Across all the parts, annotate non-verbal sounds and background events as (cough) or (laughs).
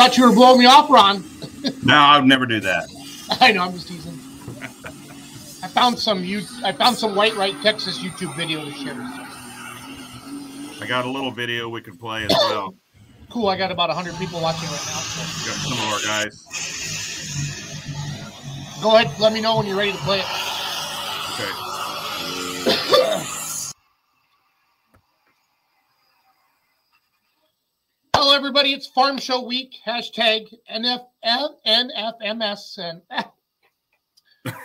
Thought you were blowing me off, Ron. (laughs) no, I would never do that. (laughs) I know, I'm just teasing. I found some you. I found some White Right Texas YouTube video to share. I got a little video we could play as well. (coughs) Cool. I got about 100 people watching right now. So. got some of our guys. Go ahead. Let me know when you're ready to play it. Okay. Everybody. It's Farm Show Week. Hashtag NF, NFMS. And (laughs)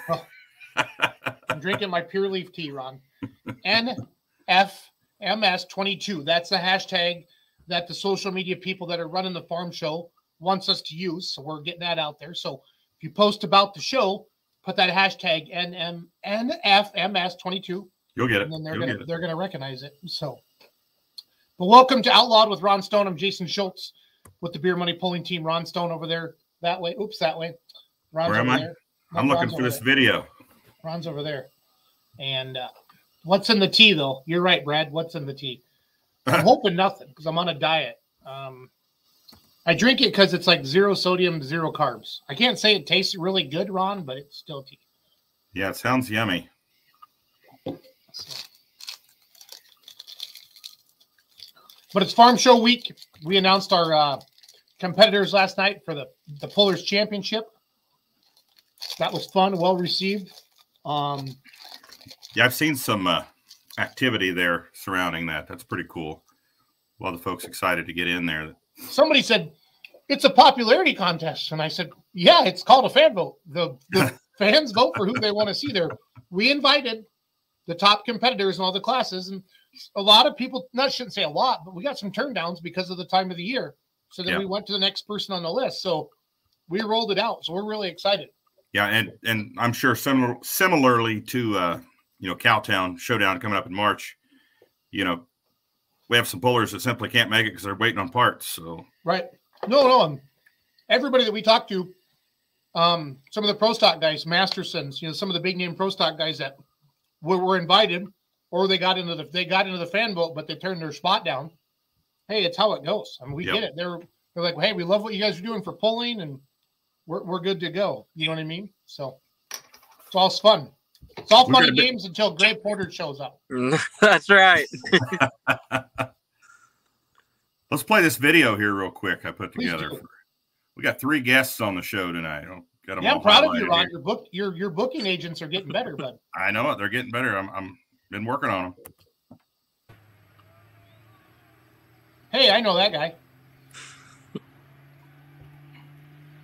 oh, I'm drinking my pure leaf tea, Ron. (laughs) NFMS22. That's the hashtag that the social media people that are running the farm show wants us to use. So we're getting that out there. So if you post about the show, put that hashtag NM, NFMS22. You'll get it. And then they're You'll gonna they're gonna recognize it. So but welcome to Outlawed with Ron Stone. I'm Jason Schultz with the Beer Money Pulling Team. Ron Stone over there that way. Oops, that way. Ron's Where am I? there. I'm Ron's looking for this there. video. Ron's over there. And uh, what's in the tea, though? You're right, Brad. What's in the tea? (laughs) I'm hoping nothing because I'm on a diet. Um, I drink it because it's like zero sodium, zero carbs. I can't say it tastes really good, Ron, but it's still tea. Yeah, it sounds yummy. But it's Farm Show Week. We announced our uh, competitors last night for the the Pullers Championship. That was fun, well received. Um, Yeah, I've seen some uh, activity there surrounding that. That's pretty cool. A lot of folks excited to get in there. somebody said it's a popularity contest, and I said, "Yeah, it's called a fan vote. The, the (laughs) fans vote for who they want to see there." We invited the top competitors in all the classes, and a lot of people. Not shouldn't say a lot, but we got some turndowns because of the time of the year. So then Yeah. we went to the next person on the list. So we rolled it out. So we're really excited. Yeah, and and I'm sure similar similarly to uh, you know Cowtown Showdown coming up in March. You know, we have some pullers that simply can't make it because they're waiting on parts. So Right. No, no. Everybody that we talked to, um, some of the pro stock guys, Mastersons, you know, some of the big name pro stock guys that were, were invited, or they got into the they got into the fan vote, but they turned their spot down. Hey, it's how it goes. I mean, we Yep. get it. They're they're like, hey, we love what you guys are doing for pulling, and we're we're good to go. You know what I mean? So it's all fun. It's all We're fun gonna and be- games until Gray Porter shows up. (laughs) That's right. (laughs) let's play this video here real quick. I put Please together. For, we got three guests on the show tonight. I'll Got 'em Yeah, all I'm proud of you, highlighted Ron. here. Your book, your your booking agents are getting better, but (laughs) I know it. They're getting better. I'm, I'm been working on them. Hey, I know that guy.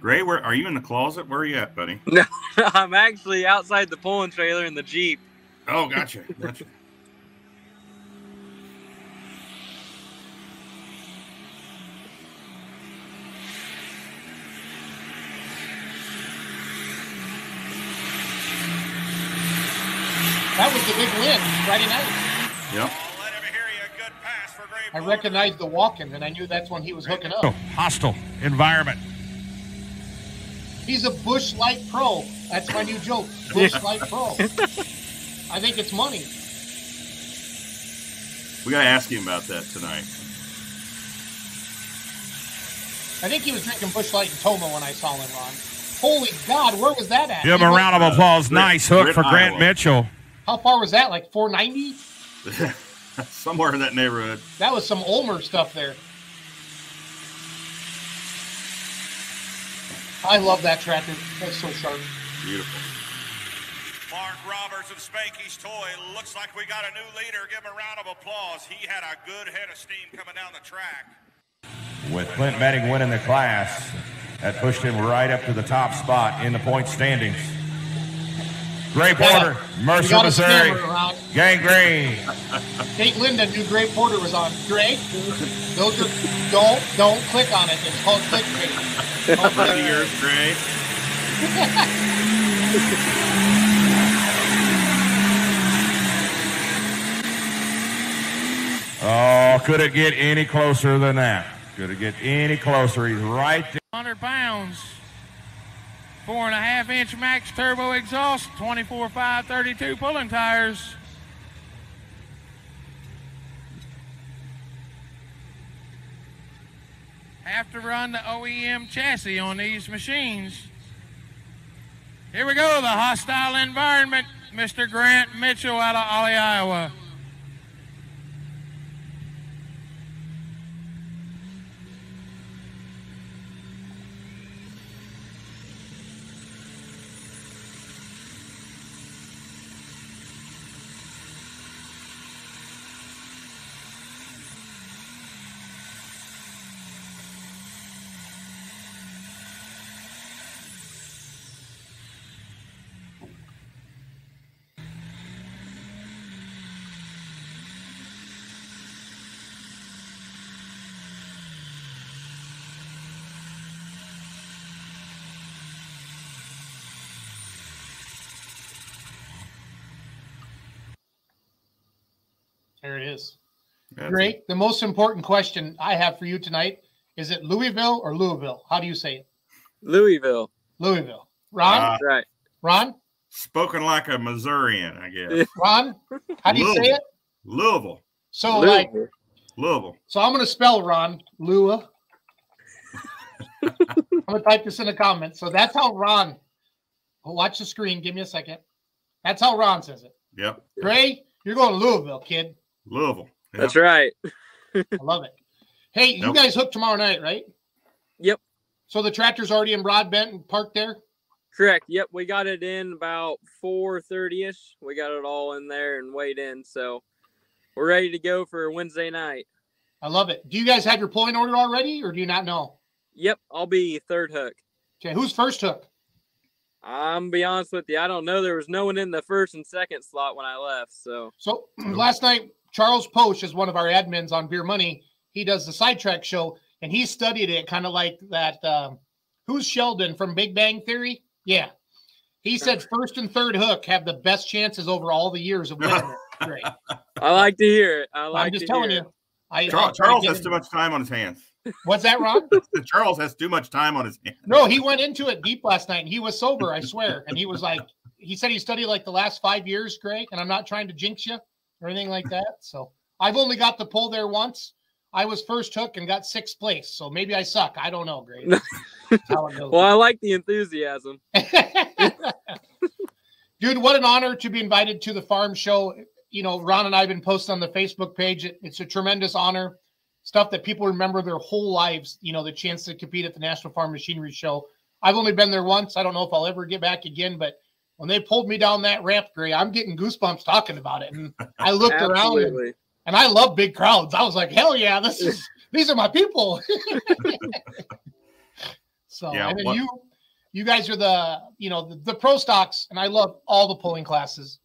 Gray, where are you in the closet? Where are you at, buddy? (laughs) No, I'm actually outside the pulling trailer in the Jeep. Oh, gotcha. Gotcha. Yep. I recognized the walking, and I knew that's when he was hooking up. Oh, hostile environment. He's a Busch Light Pro. That's my new joke. (laughs) Busch Light Pro. I think it's money. We got to ask him about that tonight. I think he was drinking Busch Light in Tomah when I saw him, Ron. Holy God, where was that at? Give him a round of applause. Rick- Nice hook for Grant Iowa. Mitchell. How far was that? Like 490? (laughs) Somewhere in that neighborhood. That was some Ulmer stuff there. I love that tractor. That's so sharp. Beautiful. Mark Roberts of Spanky's Toy. Looks like we got a new leader. Give him a round of applause. He had a good head of steam coming down the track. With Clint Metting winning the class, that pushed him right up to the top spot in the point standings. Gray Porter, We Mercer, got Missouri, scammer around. Gangrene. Kate Linda knew Gray Porter was on. Gray, those are don't don't click on it. It's called clickbait. Don't Friend click. of yours, Gray. (laughs) Oh, could it get any closer than that? Could it get any closer? He's right there. 100 pounds. Four and a half inch max turbo exhaust, 24 5 32 pulling tires. Have to run the OEM chassis on these machines. Here we go, the hostile environment. Mr. Grant Mitchell out of Ollie, Iowa. It is. That's Great. The most important question I have for you tonight is it Louisville or Louisville? How do you say it? Louisville. Louisville. Ron? Ah. Right. Ron? Spoken like a Missourian, I guess. (laughs) Ron? How do you say it? Louisville. So like Louisville. Louisville. so I'm gonna spell Ron Lua. I'm gonna type this in the comments. So that's how Ron oh, watch the screen. Give me a second. That's how Ron says it. Yep. Gray, you're going to Louisville, kid. Louisville. Yep. That's right. I (laughs) love it. Hey, you Nope. guys hook tomorrow night, right? Yep. So the tractor's already in Broadbent and parked there. Correct. Yep. We got it in about 4:30 ish. We got it all in there and weighed in. So we're ready to go for Wednesday night. I love it. Do you guys have your pulling order already, or do you not know? Yep. I'll be third hook. Okay, who's first hook? I'm be honest with you. I don't know. There was no one in the first and second slot when I left. So So (clears throat) last night, Charles Posch is one of our admins on Beer Money. He does the sidetrack show, and he studied it kind of like that. Um, who's Sheldon from Big Bang Theory? Yeah, he said first and third hook have the best chances over all the years of winning. (laughs) Great. I like to hear it. I like I'm just to telling hear you. it. I, I Charles, try to Charles has too much time on his hands. What's that, Ron? (laughs) Charles has too much time on his hands. No, he went into it deep last night, and he was sober. I swear. And he was like, he said he studied like the last five years, Greg. And I'm not trying to jinx you or anything like that. So I've only got the pull there once. I was first hook and got sixth place. So maybe I suck. I don't know, Greg. (laughs) That's how it goes. Well, I like the enthusiasm. (laughs) Dude, what an honor to be invited to the farm show. You know, Ron and I have been posting on the Facebook page. It's a tremendous honor. Stuff that people remember their whole lives, you know, the chance to compete at the National Farm Machinery Show. I've only been there once. I don't know if I'll ever get back again, but when they pulled me down that ramp, Gray, I'm getting goosebumps talking about it. And I (laughs) looked around and, and I love big crowds. I was like, hell yeah, this is (laughs) these are my people. (laughs) So Yeah, and then what- you you guys are the you know the, the pro stocks, and I love all the pulling classes,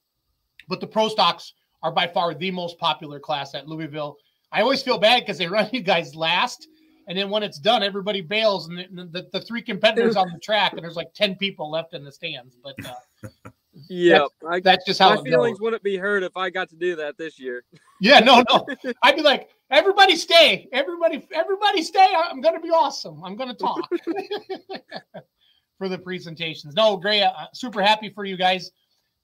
but the pro stocks are by far the most popular class at Louisville. I always feel bad because they run you guys last, and then when it's done, everybody bails, and the, the, the three competitors on the track, and there's like ten people left in the stands. But uh, Yep. I, that's just how my goes. feelings wouldn't be hurt if I got to do that this year. Yeah, no, no. (laughs) I'd be like, everybody stay, everybody, everybody stay. I'm gonna be awesome. I'm gonna talk (laughs) for the presentations. No, great. Uh, super happy for you guys.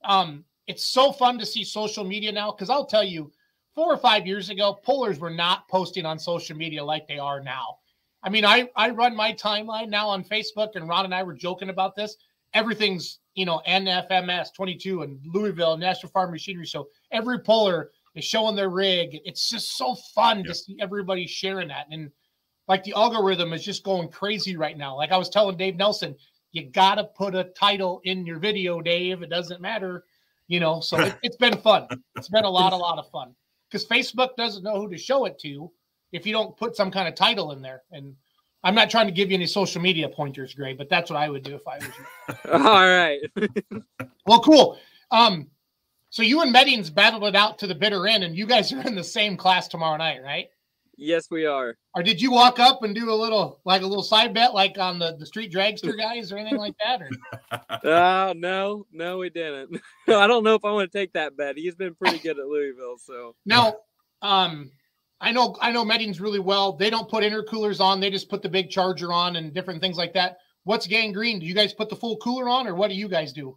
Um, it's so fun to see social media now because I'll tell you, four or five years ago, pullers were not posting on social media like they are now. I mean, I I run my timeline now on Facebook, and Ron and I were joking about this. Everything's you know NFMS 22 and Louisville National Farm Machinery Show. Every puller is showing their rig. It's just so fun to see everybody sharing that. And like the algorithm is just going crazy right now. Like I was telling Dave Nelson, you got to put a title in your video, Dave. It doesn't matter, you know. So it, it's been fun. It's been a lot, a lot of fun because Facebook doesn't know who to show it to if you don't put some kind of title in there. And I'm not trying to give you any social media pointers, Gray, but that's what I would do if I was you. (laughs) All right. (laughs) Well, cool. Um, so you and Meddings battled it out to the bitter end, and you guys are in the same class tomorrow night, right? yes, we are. Or did you walk up and do a little like a little side bet like on the, the street dragster guys or anything like that? Or (laughs) Uh, no, no, we didn't. I don't know if I want to take that bet. He's been pretty good at Louisville, so now, um, I know I know Meddings really well. They don't put intercoolers on; they just put the big charger on and different things like that. What's gangrene? Do you guys put the full cooler on, or what do you guys do?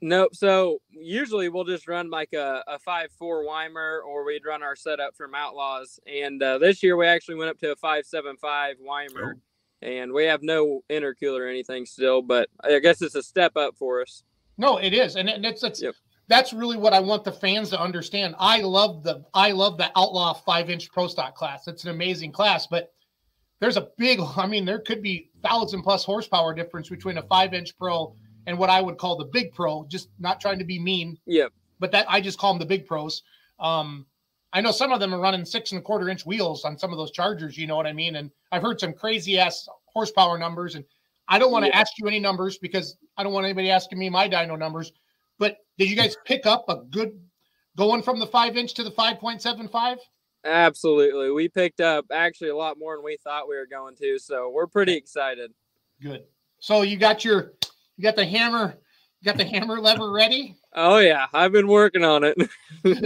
Nope. So usually we'll just run like a, a five four Weimer or we'd run our setup from Outlaws. And uh, this year we actually went up to a five seven five Weimer, and we have no intercooler or anything still. But I guess it's a step up for us. No, it is, and, and it's, it's Yep. That's really what I want the fans to understand. I love the I love the Outlaw five inch Pro Stock class. It's an amazing class, but there's a big. (laughs) I mean, there could be thousand plus horsepower difference between a five inch Pro and what I would call the Big Pro. Just not trying to be mean, Yeah. but that I just call them the Big Pros. Um, I know some of them are running six and a quarter inch wheels on some of those Chargers. You know what I mean? And I've heard some crazy ass horsepower numbers, and I don't want to Yeah. ask you any numbers because I don't want anybody asking me my dyno numbers. But did you guys pick up a good going from the five inch to the five point seven five? Absolutely. We picked up actually a lot more than we thought we were going to. So we're pretty excited. Good. So you got your you got the hammer, you got the hammer lever ready. Oh yeah, I've been working on it. (laughs)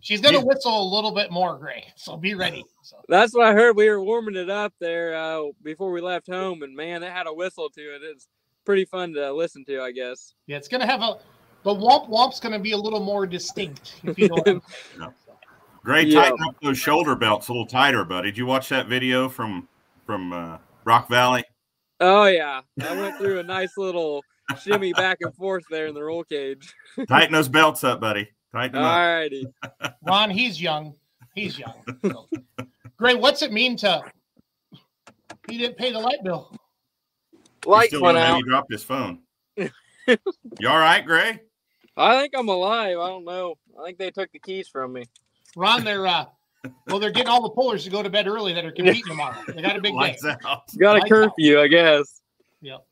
She's gonna whistle a little bit more, Gray. So be ready. So That's what I heard. We were warming it up there uh, before we left home, and man, it had a whistle to it. It's pretty fun to listen to, I guess. yeah, it's gonna have a the womp womp's gonna be a little more distinct. If you know what I'm. (laughs) Gray, Yeah. tighten up those shoulder belts a little tighter, buddy. Did you watch that video from from uh, Rock Valley? Oh yeah, I went through a nice little shimmy back and forth there in the roll cage. (laughs) Tighten those belts up, buddy. Tighten them up. Alrighty. (laughs) Ron, he's young. He's young. So. Gray, what's it mean to he didn't pay the light bill? He Lights went out. He dropped his phone. you all right, Gray? I think I'm alive. I don't know. I think they took the keys from me. Ron, they're uh well, they're getting all the pullers to go to bed early that are competing tomorrow. They got a big day. Lights out. Got a Lights out. curfew, I guess. Yep.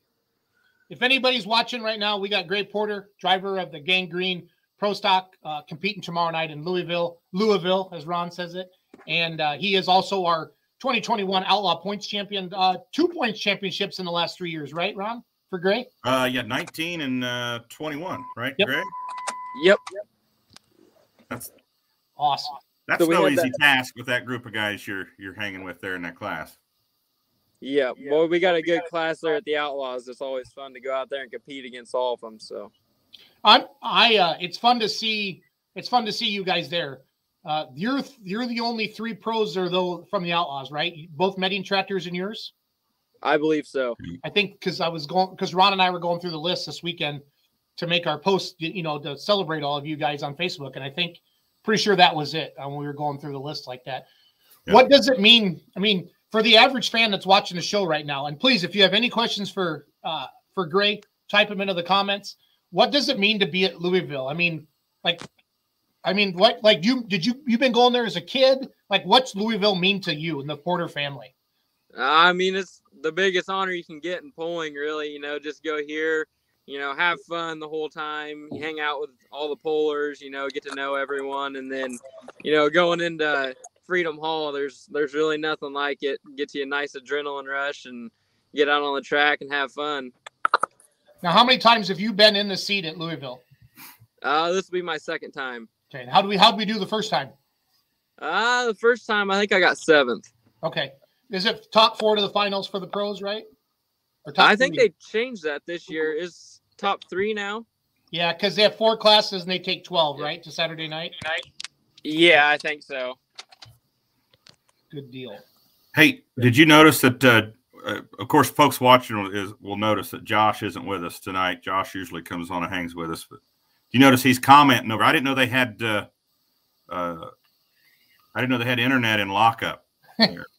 If anybody's watching right now, we got Gray Porter, driver of the Gangrene Pro Stock, uh, competing tomorrow night in Louisville, Louisville, as Ron says it, and uh, he is also our 2021 Outlaw Points champion. Uh, two points championships in the last three years, right, Ron? For Gray? Uh, yeah, 19 and uh, 21, right, Yep. Gray? Yep. That's Awesome. that's So we no easy that- task with that group of guys you're you're hanging with there in that class. Yeah. Boy, we got a good class there at the Outlaws. It's always fun to go out there and compete against all of them. So I'm I uh it's fun to see it's fun to see you guys there. Uh you're you're the only three pros or though from the Outlaws, right? Both Medding tractors and yours? I believe so. I think because I was going because Ron and I were going through the list this weekend to make our post, you know, to celebrate all of you guys on Facebook. And I think pretty sure that was it uh, when we were going through the list like that. Yeah. What does it mean? I mean, for the average fan that's watching the show right now, and please, if you have any questions for uh for Gray, type them into the comments. What does it mean to be at Louisville? I mean, like I mean, what like you did you you've been going there as a kid? Like what's Louisville mean to you and the Porter family? I mean, it's the biggest honor you can get in pulling. Really, you know, just go here, you know, have fun the whole time, hang out with all the pullers, you know, get to know everyone, and then, you know, going into Freedom Hall, there's there's really nothing like it. Gets you a nice adrenaline rush and get out on the track and have fun. Now, how many times have you been in the seat at Louisville? Uh, this will be my second time. Okay. How do we how do we do the first time? Uh, the first time I think I got seventh. Okay. Is it top four to the finals for the pros, right? Or top I think three? they changed that this year. Is top three now? Yeah, because they have four classes and they take twelve, right, to Saturday night. Yeah, I think so. Good deal. Hey, did you notice that? Uh, uh, of course, folks watching is will notice that Josh isn't with us tonight. Josh usually comes on and hangs with us, but do you notice he's commenting over? I didn't know they had. Uh, uh, I didn't know they had internet in lockup. (laughs)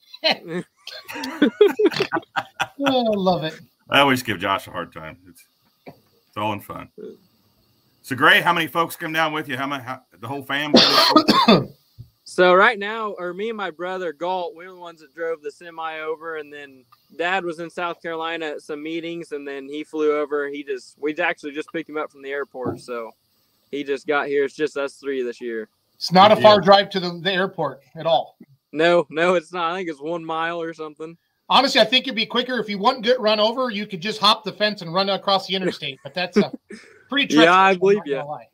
Oh, I love it. I always give Josh a hard time. It's it's all in fun. So, Gray, how many folks come down with you? How many? How, the whole family? (coughs) So right now, or me and my brother Galt, we were the ones that drove the semi over, and then Dad was in South Carolina at some meetings, and then he flew over. He just we actually just picked him up from the airport, so he just got here. It's just us three this year. It's not a far deal. drive to the, the airport at all. No, no, it's not. I think it's one mile or something. Honestly, I think it'd be quicker if you wouldn't get run over. You could just hop the fence and run across the interstate. But that's a (laughs) pretty. Yeah, I believe not gonna ya. lie.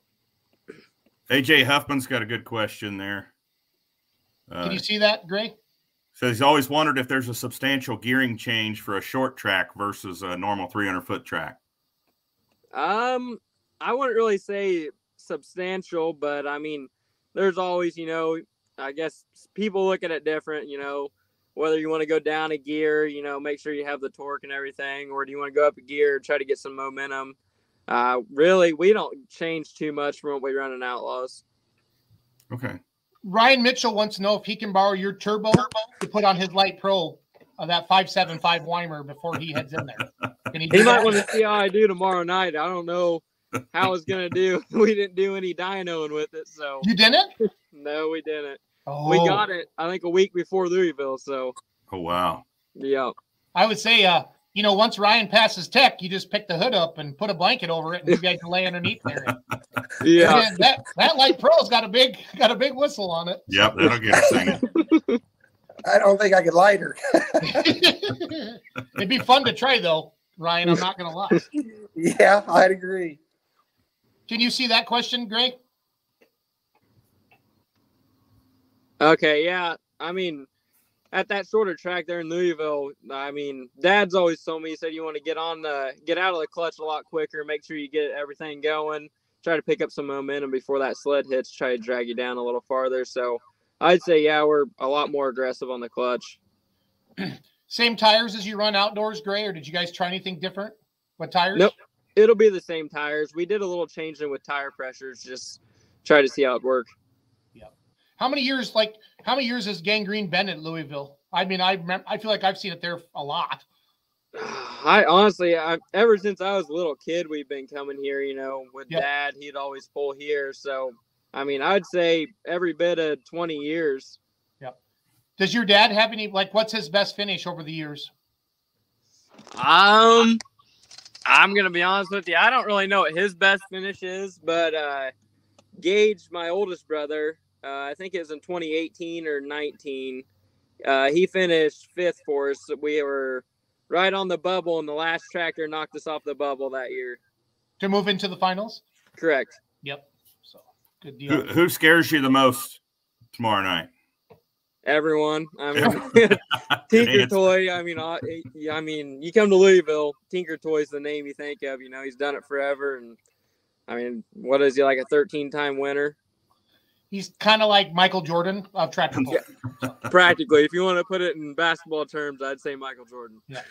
AJ Huffman's got a good question there. Uh, Can you see that, Gray? So he's always wondered if there's a substantial gearing change for a short track versus a normal 300 foot track. Um, I wouldn't really say substantial, but I mean, there's always, you know, I guess people look at it different, you know, whether you want to go down a gear, you know, make sure you have the torque and everything, or do you want to go up a gear, try to get some momentum. Uh, really, we don't change too much from what we run in Outlaws. Okay. Ryan Mitchell wants to know if he can borrow your turbo to put on his light pro of that 575 Weimer before he heads in there. Can he He might want to see how I do tomorrow night. I don't know how it's gonna do. (laughs) We didn't do any dynoing with it, so You didn't? (laughs) no, we didn't. Oh, We got it, I think, a week before Louisville. So Oh, wow. yeah. I would say, uh, you know, once Ryan passes tech, you just pick the hood up and put a blanket over it, and you guys can lay underneath there. (laughs) Yeah. Man, that that light pro's got a big got a big whistle on it. Yep. That'll get us singing. I don't think I could light her. It'd be fun to try though, Ryan. I'm not gonna lie. yeah, I'd agree. Can you see that question, Greg? Okay, yeah. I mean, at that shorter track there in Louisville, I mean, Dad's always told me he said you want to get on the get out of the clutch a lot quicker, make sure you get everything going, try to pick up some momentum before that sled hits, try to drag you down a little farther. So I'd say yeah, we're a lot more aggressive on the clutch. (clears throat) Same tires as you run outdoors, Gray, or did you guys try anything different What tires? Nope. It'll be the same tires. We did a little changing with tire pressures, just try to see how it worked. Yeah. How many years, like, how many years has gangrene been at Louisville? I mean, I remember, I feel like I've seen it there a lot. (sighs) I honestly, I, ever since I was a little kid, we've been coming here. You know, with Yep. Dad, he'd always pull here. So, I mean, I'd say every bit of twenty years. Yep. Does your dad have any, like, what's his best finish over the years? Um, I'm gonna be honest with you. I don't really know what his best finish is, but uh, Gage, my oldest brother, uh, I think it was in 2018 or 19. Uh, he finished fifth for us. We were right on the bubble, and the last tractor knocked us off the bubble that year. To move into the finals? Correct. Yep. So good Who, deal. who scares you the most tomorrow night? Everyone. I mean, (laughs) (laughs) Good Tinker. Toy. I mean, I, I mean, you come to Louisville, Tinker Toy's the name you think of. You know, he's done it forever, and I mean, what is he like a 13-time winner? He's kind of like Michael Jordan of track and field. (laughs) Practically, if you want to put it in basketball terms, I'd say Michael Jordan. Yeah.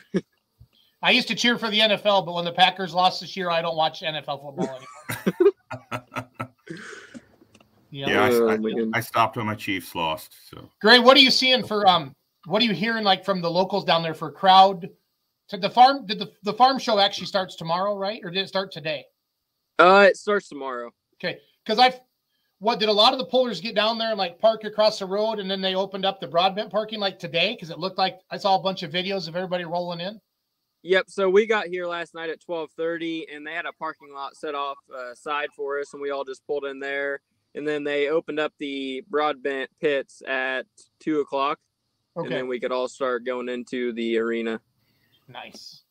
I used to cheer for the NFL, but when the Packers lost this year, I don't watch NFL football anymore. Yeah. Yeah, I, Oh, I- I stopped when my Chiefs lost. So Gray, what are you seeing for um? What are you hearing like from the locals down there for crowd? To the farm? Did the the farm show actually starts tomorrow, right? Or did it start today? Uh, it starts tomorrow. Okay, because I've what did a lot of the pullers get down there and like park across the road and then they opened up the broadbent parking like today because it looked like I saw a bunch of videos of everybody rolling in. Yep. So we got here last night at twelve thirty, and they had a parking lot set off uh, side for us, and we all just pulled in there. And then they opened up the broadbent pits at two o'clock, and then we could all start going into the arena. nice,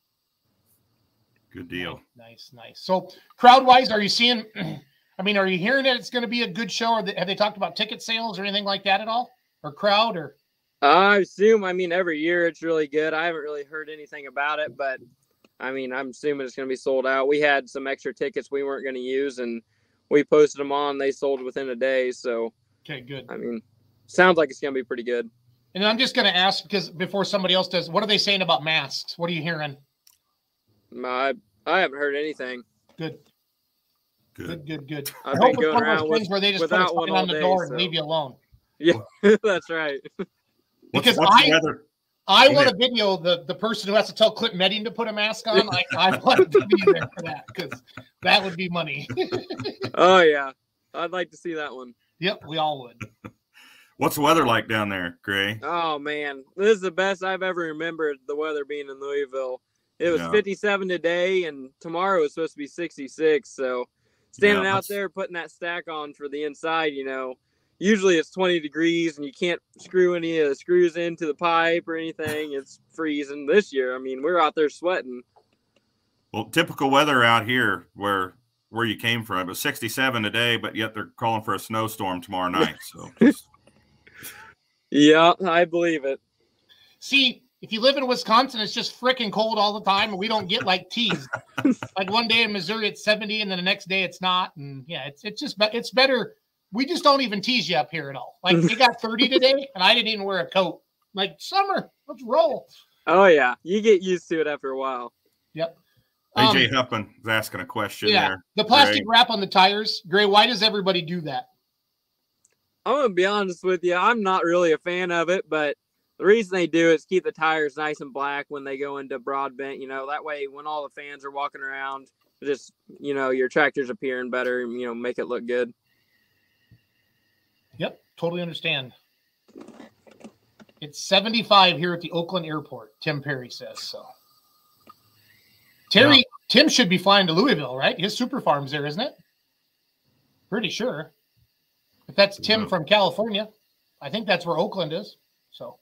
Good deal. nice, nice. So crowd wise, are you seeing? (clears throat) I mean, are you hearing that it's going to be a good show, or have they talked about ticket sales or anything like that at all, or crowd, or I assume. I mean, every year it's really good. I haven't really heard anything about it, but I mean, I'm assuming it's going to be sold out. We had some extra tickets we weren't going to use, and we posted them on. They sold within a day. So, okay, good. I mean, sounds like it's going to be pretty good. And I'm just going to ask because before somebody else does, what are they saying about masks? What are you hearing? Mm, I I haven't heard anything. Good, Good. good, good, good. I I've hope been it's going one of those around with, where they just put a sign on the day, door and leave you alone. Yeah, (laughs) that's right. What's, Because what's the I- weather? I Go want ahead. to video the the person who has to tell Clint Medding to put a mask on. Like I want to be there for that because that would be money. (laughs) Oh yeah, I'd like to see that one. yep, we all would. (laughs) What's the weather like down there, Gray? Oh man, this is the best I've ever remembered the weather being in Louisville. It was Yeah. 57 today, and tomorrow is supposed to be 66. So standing Yeah, out there putting that stack on for the inside, you know, usually it's 20 degrees and you can't screw any of the screws into the pipe or anything. It's freezing. This year, I mean, we're out there sweating. Well, typical weather out here where where you came from. It was 67 today, but yet they're calling for a snowstorm tomorrow (laughs) night. So just- Yeah, I believe it. See, if you live in Wisconsin, it's just freaking cold all the time, and we don't get like teased. (laughs) like one day in Missouri, it's 70, and then the next day it's not. And yeah, it's it's just be- it's better. We just don't even tease you up here at all. Like it got 30 (laughs) today, and I didn't even wear a coat. Like summer, let's roll. Oh yeah, you get used to it after a while. Yep. Um, AJ Huppin is asking a question yeah, there. the plastic Gray. wrap on the tires, Gray. Why does everybody do that? I'm gonna be honest with you. I'm not really a fan of it, but the reason they do is keep the tires nice and black when they go into broadbent. You know, that way when all the fans are walking around, just you know, your tractor's appearing better. You know, make it look good. Totally understand. It's 75 here at the Oakland airport, Tim Perry says so. Terry, Tim should be flying to Louisville, right? His super farm's there, isn't it? Pretty sure. If that's Tim No. from California, I think that's where Oakland is. So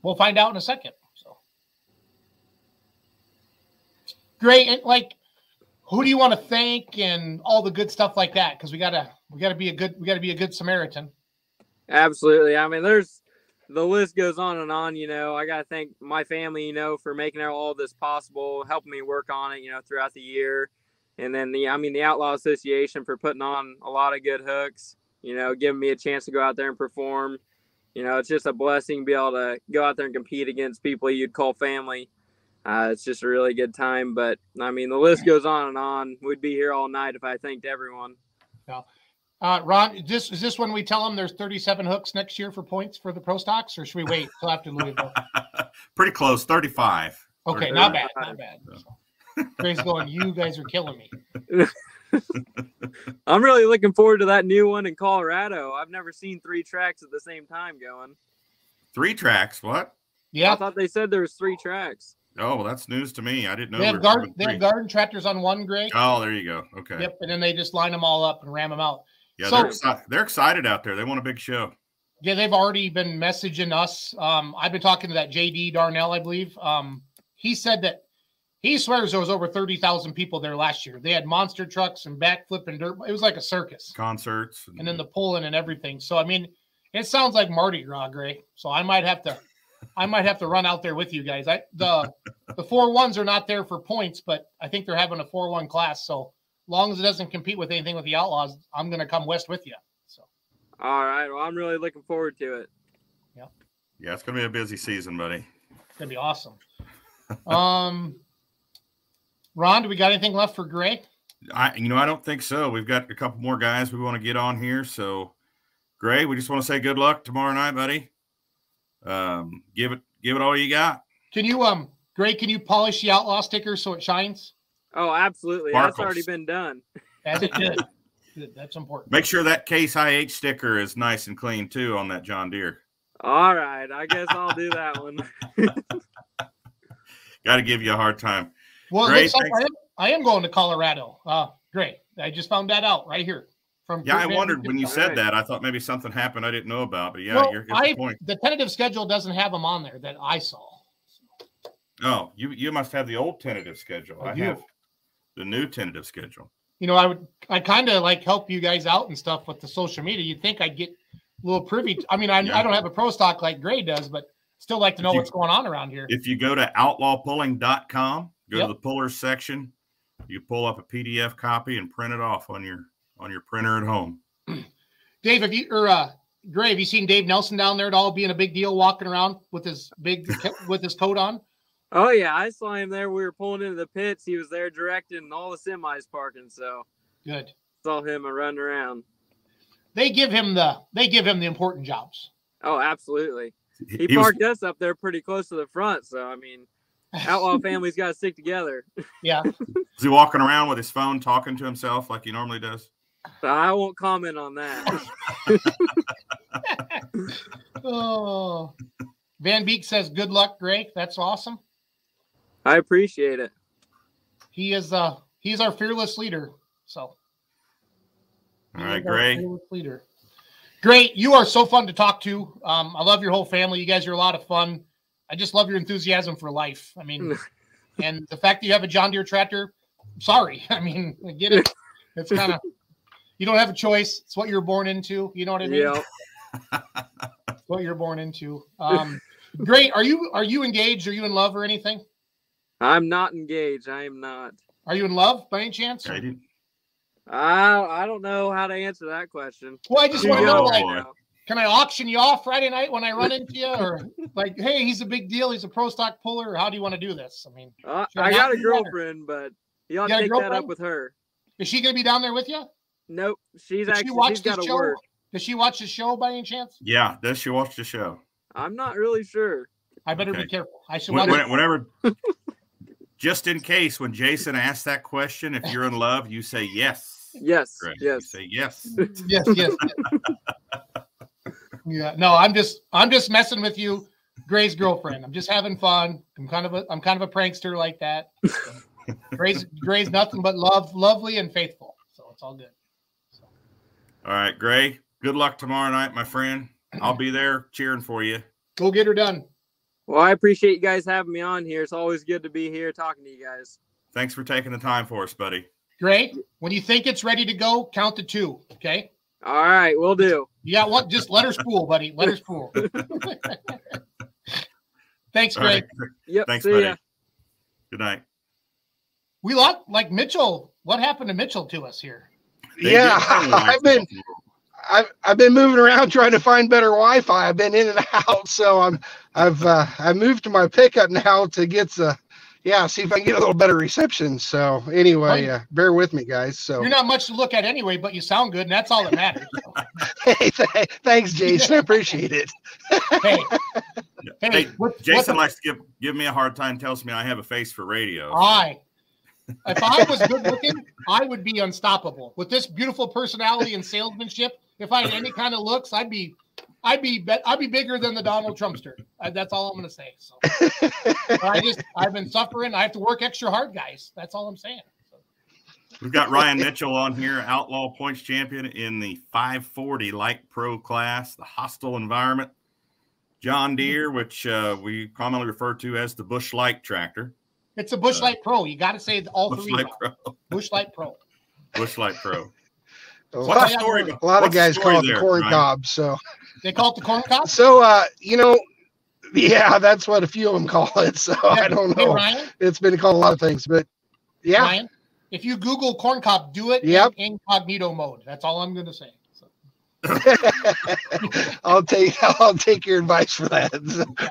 we'll find out in a second. So great. And like, who do you want to thank and all the good stuff like that? Because we gotta we gotta be a good we gotta be a good Samaritan. Absolutely. I mean, there's the list goes on and on. You know, I gotta thank my family. You know, for making all this possible, helping me work on it. You know, throughout the year, and then the I mean the Outlaw Association for putting on a lot of good hooks. You know, giving me a chance to go out there and perform. You know, it's just a blessing to be able to go out there and compete against people you'd call family. Uh, it's just a really good time. But I mean, the list goes on and on. We'd be here all night if I thanked everyone. Uh, Ron, is this is this when we tell them there's 37 hooks next year for points for the pro stocks, or should we wait till after Louisville? (laughs) Pretty close, 35. Okay, Or- not bad, not bad. So, (laughs) Gray's going, you guys are killing me. (laughs) I'm really looking forward to that new one in Colorado. I've never seen three tracks at the same time going. Three tracks. What? Yeah, I thought they said there was three tracks. Oh, well, that's news to me. I didn't know. they have were garden they have garden tractors on one, Gray. Oh, there you go. Okay. Yep, and then they just line them all up and ram them out. Yeah, So- they're, they're excited out there. They want a big show. Yeah, they've already been messaging us. Um, I've been talking to that JD Darnell, I believe. Um, he said that he swears there was over thirty thousand people there last year. They had monster trucks and backflip and dirt. It was like a circus, Concerts. and then the pulling and everything. So I mean, it sounds like Mardi Gras, Gray. So I might have to, I might have to run out there with you guys. I the the four ones are not there for points, but I think they're having a four one class. So long as it doesn't compete with anything with the Outlaws, I'm going to come west with you. So All right. Well, I'm really looking forward to it. yeah, Yeah, it's going to be a busy season, buddy. It's gonna be awesome. (laughs) Um, Ron, do we got anything left for Gray? I, you know, I don't think so. We've got a couple more guys we want to get on here. So, Gray, we just want to say good luck tomorrow night, buddy. Um, give it, give it all you got. Can you, um, Gray, can you polish the outlaw sticker so it shines Oh, absolutely. That's already been done. as it? (laughs) Good. That's important. Make sure that Case IH sticker is nice and clean too on that John Deere. All right, I guess I'll do that one. (laughs) Got to give you a hard time. Well, it Great, looks like I am, I am going to Colorado. Uh, great. I just found that out right here. From Yeah, I Van wondered Dyke. when you said right. that. I thought maybe something happened I didn't know about. But yeah, Well, you're I- good point. the tentative schedule doesn't have them on there that I saw. Oh, you you must have the old tentative schedule. I I, have the new tentative schedule. You know, I would I kind of like help you guys out and stuff with the social media. You'd think I'd get a little privy. I mean, I, Yeah. I don't have a pro stock like Gray does, but still like to know you- what's going on around here. If you go to outlawpulling.com, go Yep. to the pullers section, you pull up a PDF copy and print it off on your on your printer at home. (clears throat) Dave, have you or uh, Gray, have you seen Dave Nelson down there at all being a big deal, walking around with his big (laughs) with his coat on? Oh yeah, I saw him there. We were pulling into the pits. He was there directing all the semis parking. So Good. saw him running around. They give him the they give him the important jobs. Oh, absolutely. (laughs) He, He was- parked us up there pretty close to the front. So I mean, outlaw (laughs) families got to stick together. (laughs) Yeah. Is he walking around with his phone talking to himself like he normally does? So I won't comment on that. Oh. Van Beek says, "Good luck, Gray. That's awesome. I appreciate it. He is uh he's our fearless leader. So all right, he right, is our Gray. fearless leader. Great. You are so fun to talk to. Um, I love your whole family. You guys are a lot of fun. I just love your enthusiasm for life. I mean, (laughs) and the fact that you have a John Deere tractor. Sorry, (laughs) I mean, I get it. It's (laughs) kind of you don't have a choice. It's what you're born into. You know what I mean? Yeah. What you're born into. Um, great. Are you are you engaged? Are you in love or anything? I'm not engaged. I am not. Are you in love by any chance? Okay, dude. I I don't know how to answer that question. Well, I just want to know, like, right can I auction you off Friday night when I run into you, or (laughs) like, hey, he's a big deal, he's a pro stock puller, how do you want to do this? I mean, Uh, I I got a do that, girlfriend, but you ought You got to a take that up with her. is she going to be down there with you? Nope, she's Does she actually watch she's the got to show? work. Does she watch the show by any chance? Yeah, does she watch the show? I'm not really sure. I better Okay. be careful. I should When- watch. when- whenever, (laughs) just in case, when Jason asks that question, if you're in love, you say yes. Yes, Greg. You yes. say yes. (laughs) yes, yes. (laughs) yeah. No, I'm just I'm just messing with you, Gray's girlfriend. I'm just having fun. I'm kind of a I'm kind of a prankster like that. (laughs) Gray's Gray's nothing but love, lovely and faithful. So it's all good. All right, Gray. Good luck tomorrow night, my friend. I'll be there cheering for you. Go get her done. Well, I appreciate you guys having me on here. It's always good to be here talking to you guys. Thanks for taking the time for us, buddy. Great. when you think it's ready to go, count to two. Okay. All right, we'll do. You got what? Just let her spool, buddy. Let her spool. (laughs) Thanks, All Gray. right. Yep. Thanks, see buddy. ya. Good night. We lot like Mitchell. What happened to Mitchell to us here? They yeah, did tell me last I've been night. I've, I've been moving around trying to find better Wi-Fi. I've been in and (laughs) out, so I'm I've uh, I moved to my pickup now to get the yeah, see if I can get a little better reception. So anyway, uh, bear with me, guys. So You're not much to look at anyway, but you sound good, and that's all that matters. (laughs) hey, th- thanks, Jason. I appreciate it. (laughs) hey, hey, Hey, what, what Jason the- likes to give give me a hard time. Tells me I have a face for radio. I. If I was good looking, I would be unstoppable. With this beautiful personality and salesmanship, if I had any kind of looks, I'd be, I'd be, I'd be bigger than the Donald Trumpster. Uh, that's all I'm going to say. So I just, I've been suffering. I have to work extra hard, guys. That's all I'm saying. We've got Ryan Mitchell on here, outlaw points champion in the 540 light pro class, the hostile environment. John Deere, which uh, we commonly refer to as the Busch Light tractor. It's a Busch Light Pro. You got to say all Bush three. Light now. Pro. Busch Light Pro. Busch Light Pro. (laughs) A lot, story? a lot of guys call it the there, corn Ryan? cob. So They call it the corn cob. so uh, you know, yeah, that's what a few of them call it. So I don't Hey, know. Ryan, It's been called a lot of things, but yeah, Ryan, if you Google corn cob, do it Yep. in incognito mode. That's all I'm going to say. (laughs) I'll take I'll take your advice for that,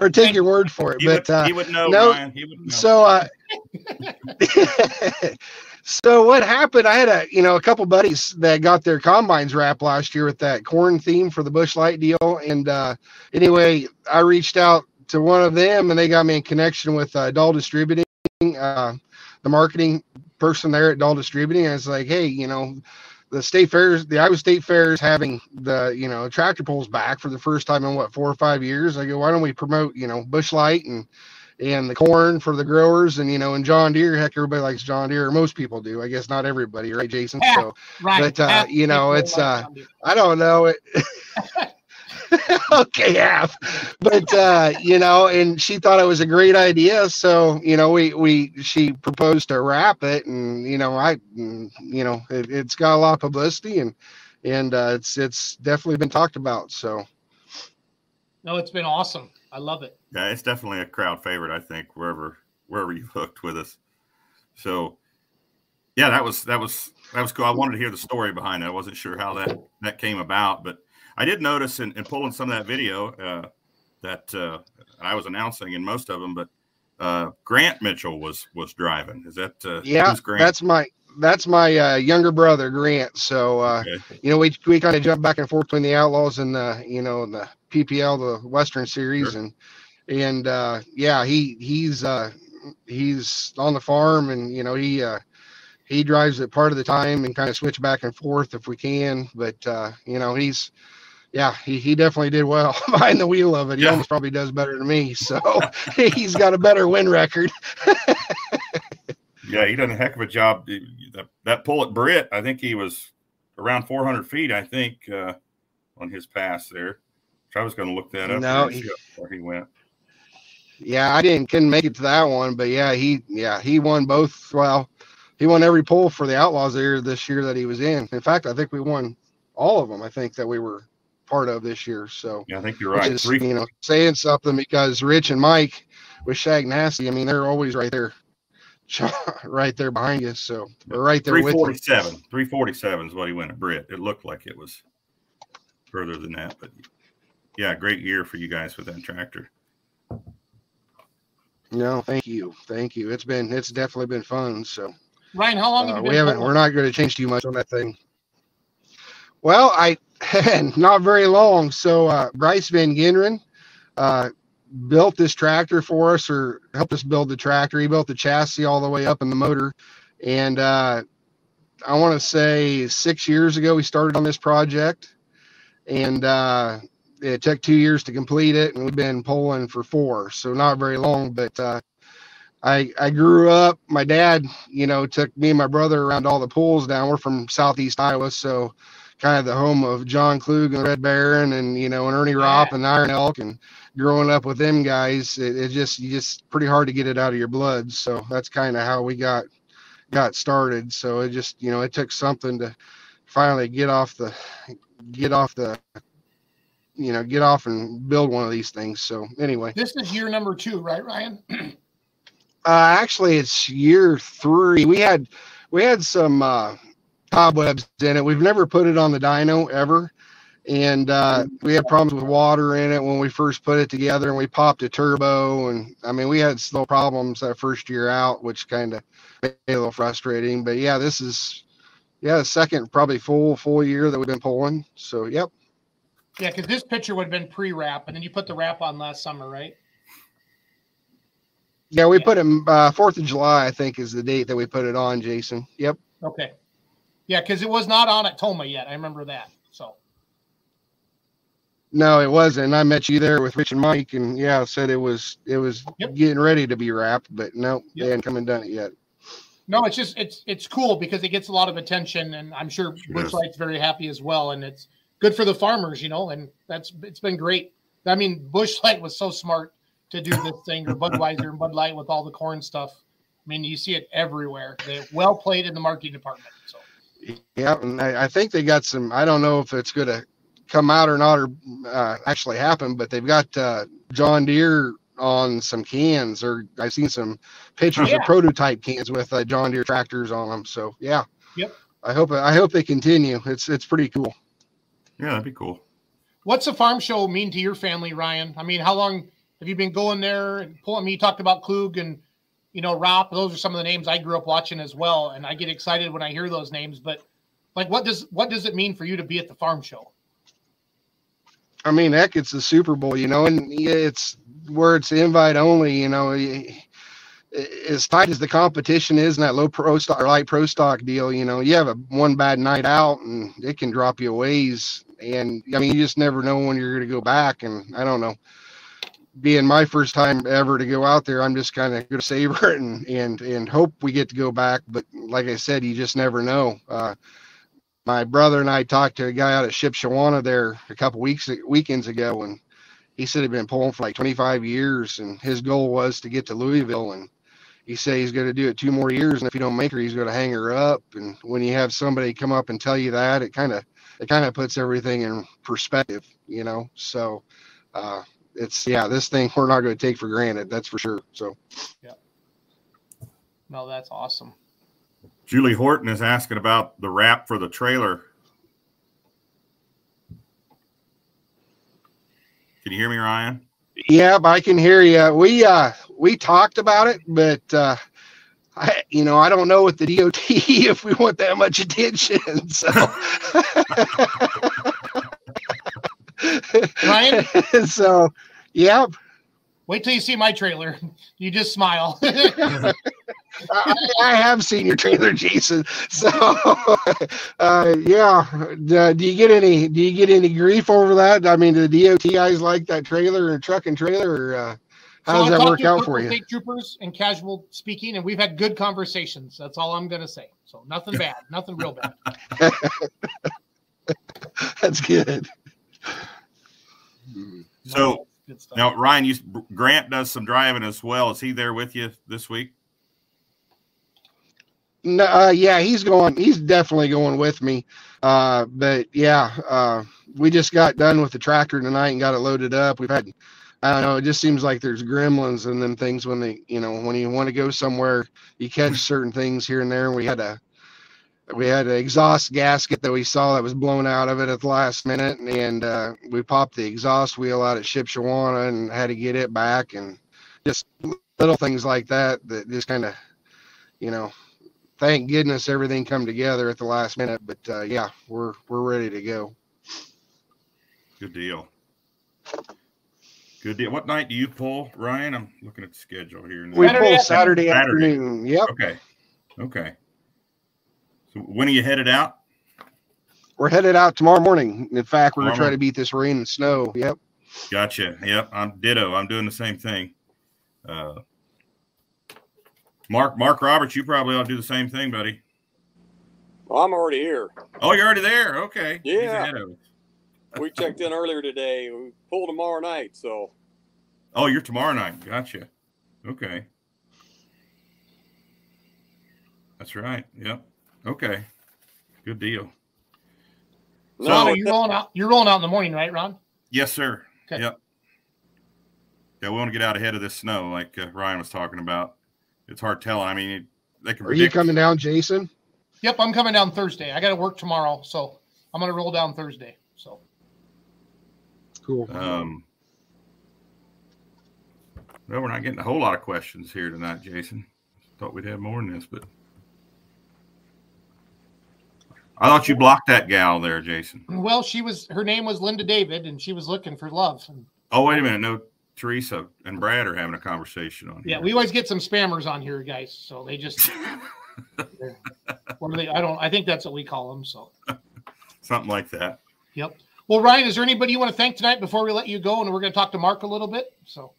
or take your word for it. He, But would, uh, he would know, no, Ryan. He would know. so uh, (laughs) so what happened? I had a you know a couple buddies that got their combines wrapped last year with that corn theme for the Busch Light deal, and uh, anyway, I reached out to one of them, and they got me in connection with uh, Doll Distributing, uh, the marketing person there at Doll Distributing. I was like, hey, you know. The state fairs, the Iowa State Fair is having the you know tractor pulls back for the first time in what four or five years. I go, why don't we promote you know Busch Light and and the corn for the growers and you know and John Deere. Heck, everybody likes John Deere. Or most people do. I guess not everybody, right, Jason? Yeah, So, Right. but uh, you know, it's uh, I don't know it. (laughs) (laughs) okay, half, but uh, you know, and she thought it was a great idea. So you know, we we she proposed to wrap it, and you know, I mm, you know, it, it's got a lot of publicity, and and uh, it's it's definitely been talked about. So No, it's been awesome. I love it. Yeah, it's definitely a crowd favorite. I think wherever wherever you (laughs) hooked with us. So, yeah, that was that was that was cool. I wanted to hear the story behind that. I wasn't sure how that that came about, but I did notice in, in pulling some of that video uh, that uh, I was announcing in most of them, but uh, Grant Mitchell was was driving. Is that uh, yeah, Grant? that's my that's my uh, younger brother Grant. So uh, Okay. you know, we we kind of jump back and forth between the Outlaws and the you know the PPL, the Western Series, Sure. and and uh, yeah, he he's uh, he's on the farm, and you know he uh, he drives it part of the time and kind of switch back and forth if we can. But uh, you know, he's yeah, he, he definitely did well (laughs) behind the wheel of it. He Yeah. almost probably does better than me. So (laughs) he's got a better win record. Yeah, he done a heck of a job. That, that pull at Britt, I think he was around 400 feet. I think uh, on his pass there. I was going to look that up. No, see where he went. Yeah, I didn't couldn't make it to that one, but yeah, he yeah he won both. Well, he won every poll for the Outlaws there this year that he was in. In fact, I think we won all of them. I think that we were part of this year. So Yeah, I think you're right. is Three, you know saying something because Rich and Mike with Shag Nasty, I mean they're always right there, (laughs) right there behind you. So or right there with 347. 347 is what he went at Britt. It looked like it was further than that, but yeah, great year for you guys with that tractor. No, thank you, thank you. It's been it's definitely been fun. So. Ryan, how long have Uh, you we haven't. We're not going to change too much on that thing. Well, I (laughs) not very long. So uh, Bryce Van Genderen uh, built this tractor for us, or helped us build the tractor. He built the chassis all the way up in the motor, and uh, I want to say six years ago we started on this project, and uh, it took two years to complete it, and we've been pulling for four, so not very long, but. Uh, I, I grew up, my dad, you know, took me and my brother around all the pools down. We're from Southeast Iowa, so kind of the home of John Klug and Red Baron and, you know, and Ernie Ropp and Iron Elk. And growing up with them guys, it, it just, you just pretty hard to get it out of your blood. So that's kind of how we got, got started. So it just, you know, it took something to finally get off the, get off the, you know, get off and build one of these things. So anyway. This is year number two, right, Ryan? (clears throat) Uh, actually, it's year three. We had we had some uh, cobwebs in it. We've never put it on the dyno ever, and uh, we had problems with water in it when we first put it together. And we popped a turbo, and I mean, we had slow problems that first year out, which kind of made it a little frustrating. But yeah, this is yeah the second probably full full year that we've been pulling. So yep. Yeah, because this picture would have been pre-wrap, and then you put the wrap on last summer, right? Yeah, we put it uh, Fourth of July, I think, is the date that we put it on, Jason. Yep. Okay. Yeah, because it was not on at Tomah yet. I remember that. So No, it wasn't. I met you there with Rich and Mike, and yeah, said it was it was Yep. getting ready to be wrapped, but no, Yep. they hadn't come and done it yet. no, it's just it's it's cool because it gets a lot of attention, and I'm sure Sure Busch. Light's very happy as well, and it's good for the farmers, you know, and that's it's been great. I mean, Busch Light was so smart to do this thing, or Budweiser and Bud Light with all the corn stuff. I mean, you see it everywhere. They're well played in the marketing department. So Yeah, and I, I think they got some. I don't know if it's going to come out or not, or uh, actually happen, but they've got uh, John Deere on some cans, or I've seen some pictures Yeah. of prototype cans with uh, John Deere tractors on them. So yeah, Yep. I hope I hope they continue. It's it's pretty cool. Yeah, that'd be cool. What's the farm show mean to your family, Ryan? I mean, how long have you been going there and pulling? I mean, you talked about Klug and you know Ropp. Those are some of the names I grew up watching as well, and I get excited when I hear those names. But like, what does what does it mean for you to be at the farm show? I mean, heck, it's the Super Bowl, you know, and it's where it's invite only, you know. as tight as the competition is in that low pro stock or light pro stock deal, you know, you have a one bad night out and it can drop you a ways. And I mean, you just never know when you're going to go back. And I don't know, being my first time ever to go out there, I'm just kind of going to savor it and, and, and hope we get to go back. But like I said, you just never know. Uh, my brother and I talked to a guy out at Shipshewana there a couple weeks weekends ago, and he said he'd been pulling for like 25 years, and his goal was to get to Louisville. And he said he's going to do it two more years, and if he don't make her, he's going to hang her up. And when you have somebody come up and tell you that, it kind of it kind of puts everything in perspective, you know. So uh, it's yeah, this thing we're not going to take for granted. That's for sure. So yeah, no, that's awesome. Julie Horton is asking about the wrap for the trailer. Can you hear me, Ryan? Yeah, I can hear you. We uh we talked about it, but uh I you know I don't know with the DOT (laughs) if we want that much attention. So (laughs) Ryan. (laughs) so yep. Wait till you see my trailer. You just smile. (laughs) I, I, have seen your trailer, Jason. So, (laughs) uh, yeah. Uh, do you get any? Do you get any grief over that? I mean, do the DOT guys like that trailer or truck and trailer? Or, uh, how so does that work out for you? State troopers and casual speaking, and we've had good conversations. That's all I'm going to say. So nothing bad, nothing real bad. That's good. So now, Ryan, you Grant does some driving as well. Is he there with you this week? No, uh, yeah, he's going. He's definitely going with me. Uh, but yeah, uh, we just got done with the tractor tonight and got it loaded up. We've had, I don't know, it just seems like there's gremlins and then things when they, you know, when you want to go somewhere, you catch certain things here and there. And we had a, we had an exhaust gasket that we saw that was blown out of it at the last minute, and uh, we popped the exhaust wheel out at Shipshewana and had to get it back, and just little things like that that just kind of, you know, thank goodness everything come together at the last minute. But uh, yeah, we're we're ready to go. Good deal. Good deal. What night do you pull, Ryan? I'm looking at the schedule here. Now. We pull Saturday, Saturday afternoon. Yep. Okay. Okay. So when are you headed out? We're headed out tomorrow morning. In fact, we're tomorrow. gonna try to beat this rain and snow. Yep. Gotcha. Yep. I'm ditto. I'm doing the same thing. Uh, Mark Mark Roberts, you probably ought to do the same thing, buddy. Well, I'm already here. Oh, you're already there. Okay. Yeah. we checked in earlier today. We pull tomorrow night. So. Oh, you're tomorrow night. Gotcha. Okay. That's right. Yep. Okay. Good deal. So you're rolling out. You're rolling out in the morning, right, Ron? Yes, sir. Okay. Yep. Yeah, we want to get out ahead of this snow, like uh, Ryan was talking about. It's hard telling. I mean, they can. Are you coming down, Jason? Yep, I'm coming down Thursday. I got to work tomorrow, so I'm going to roll down Thursday. So cool. Um. Well, we're not getting a whole lot of questions here tonight, Jason. Thought we'd have more than this, but I thought you blocked that gal there, Jason. Well, she was her name was Linda David, and she was looking for love. Oh, wait a minute. No, Teresa and Brad are having a conversation on. Here. Yeah, we always get some spammers on here, guys. So they just (laughs) what are they? I don't. I think that's what we call them. So something like that. Yep. Well, Ryan, is there anybody you want to thank tonight before we let you go? And we're going to talk to Mark a little bit. So.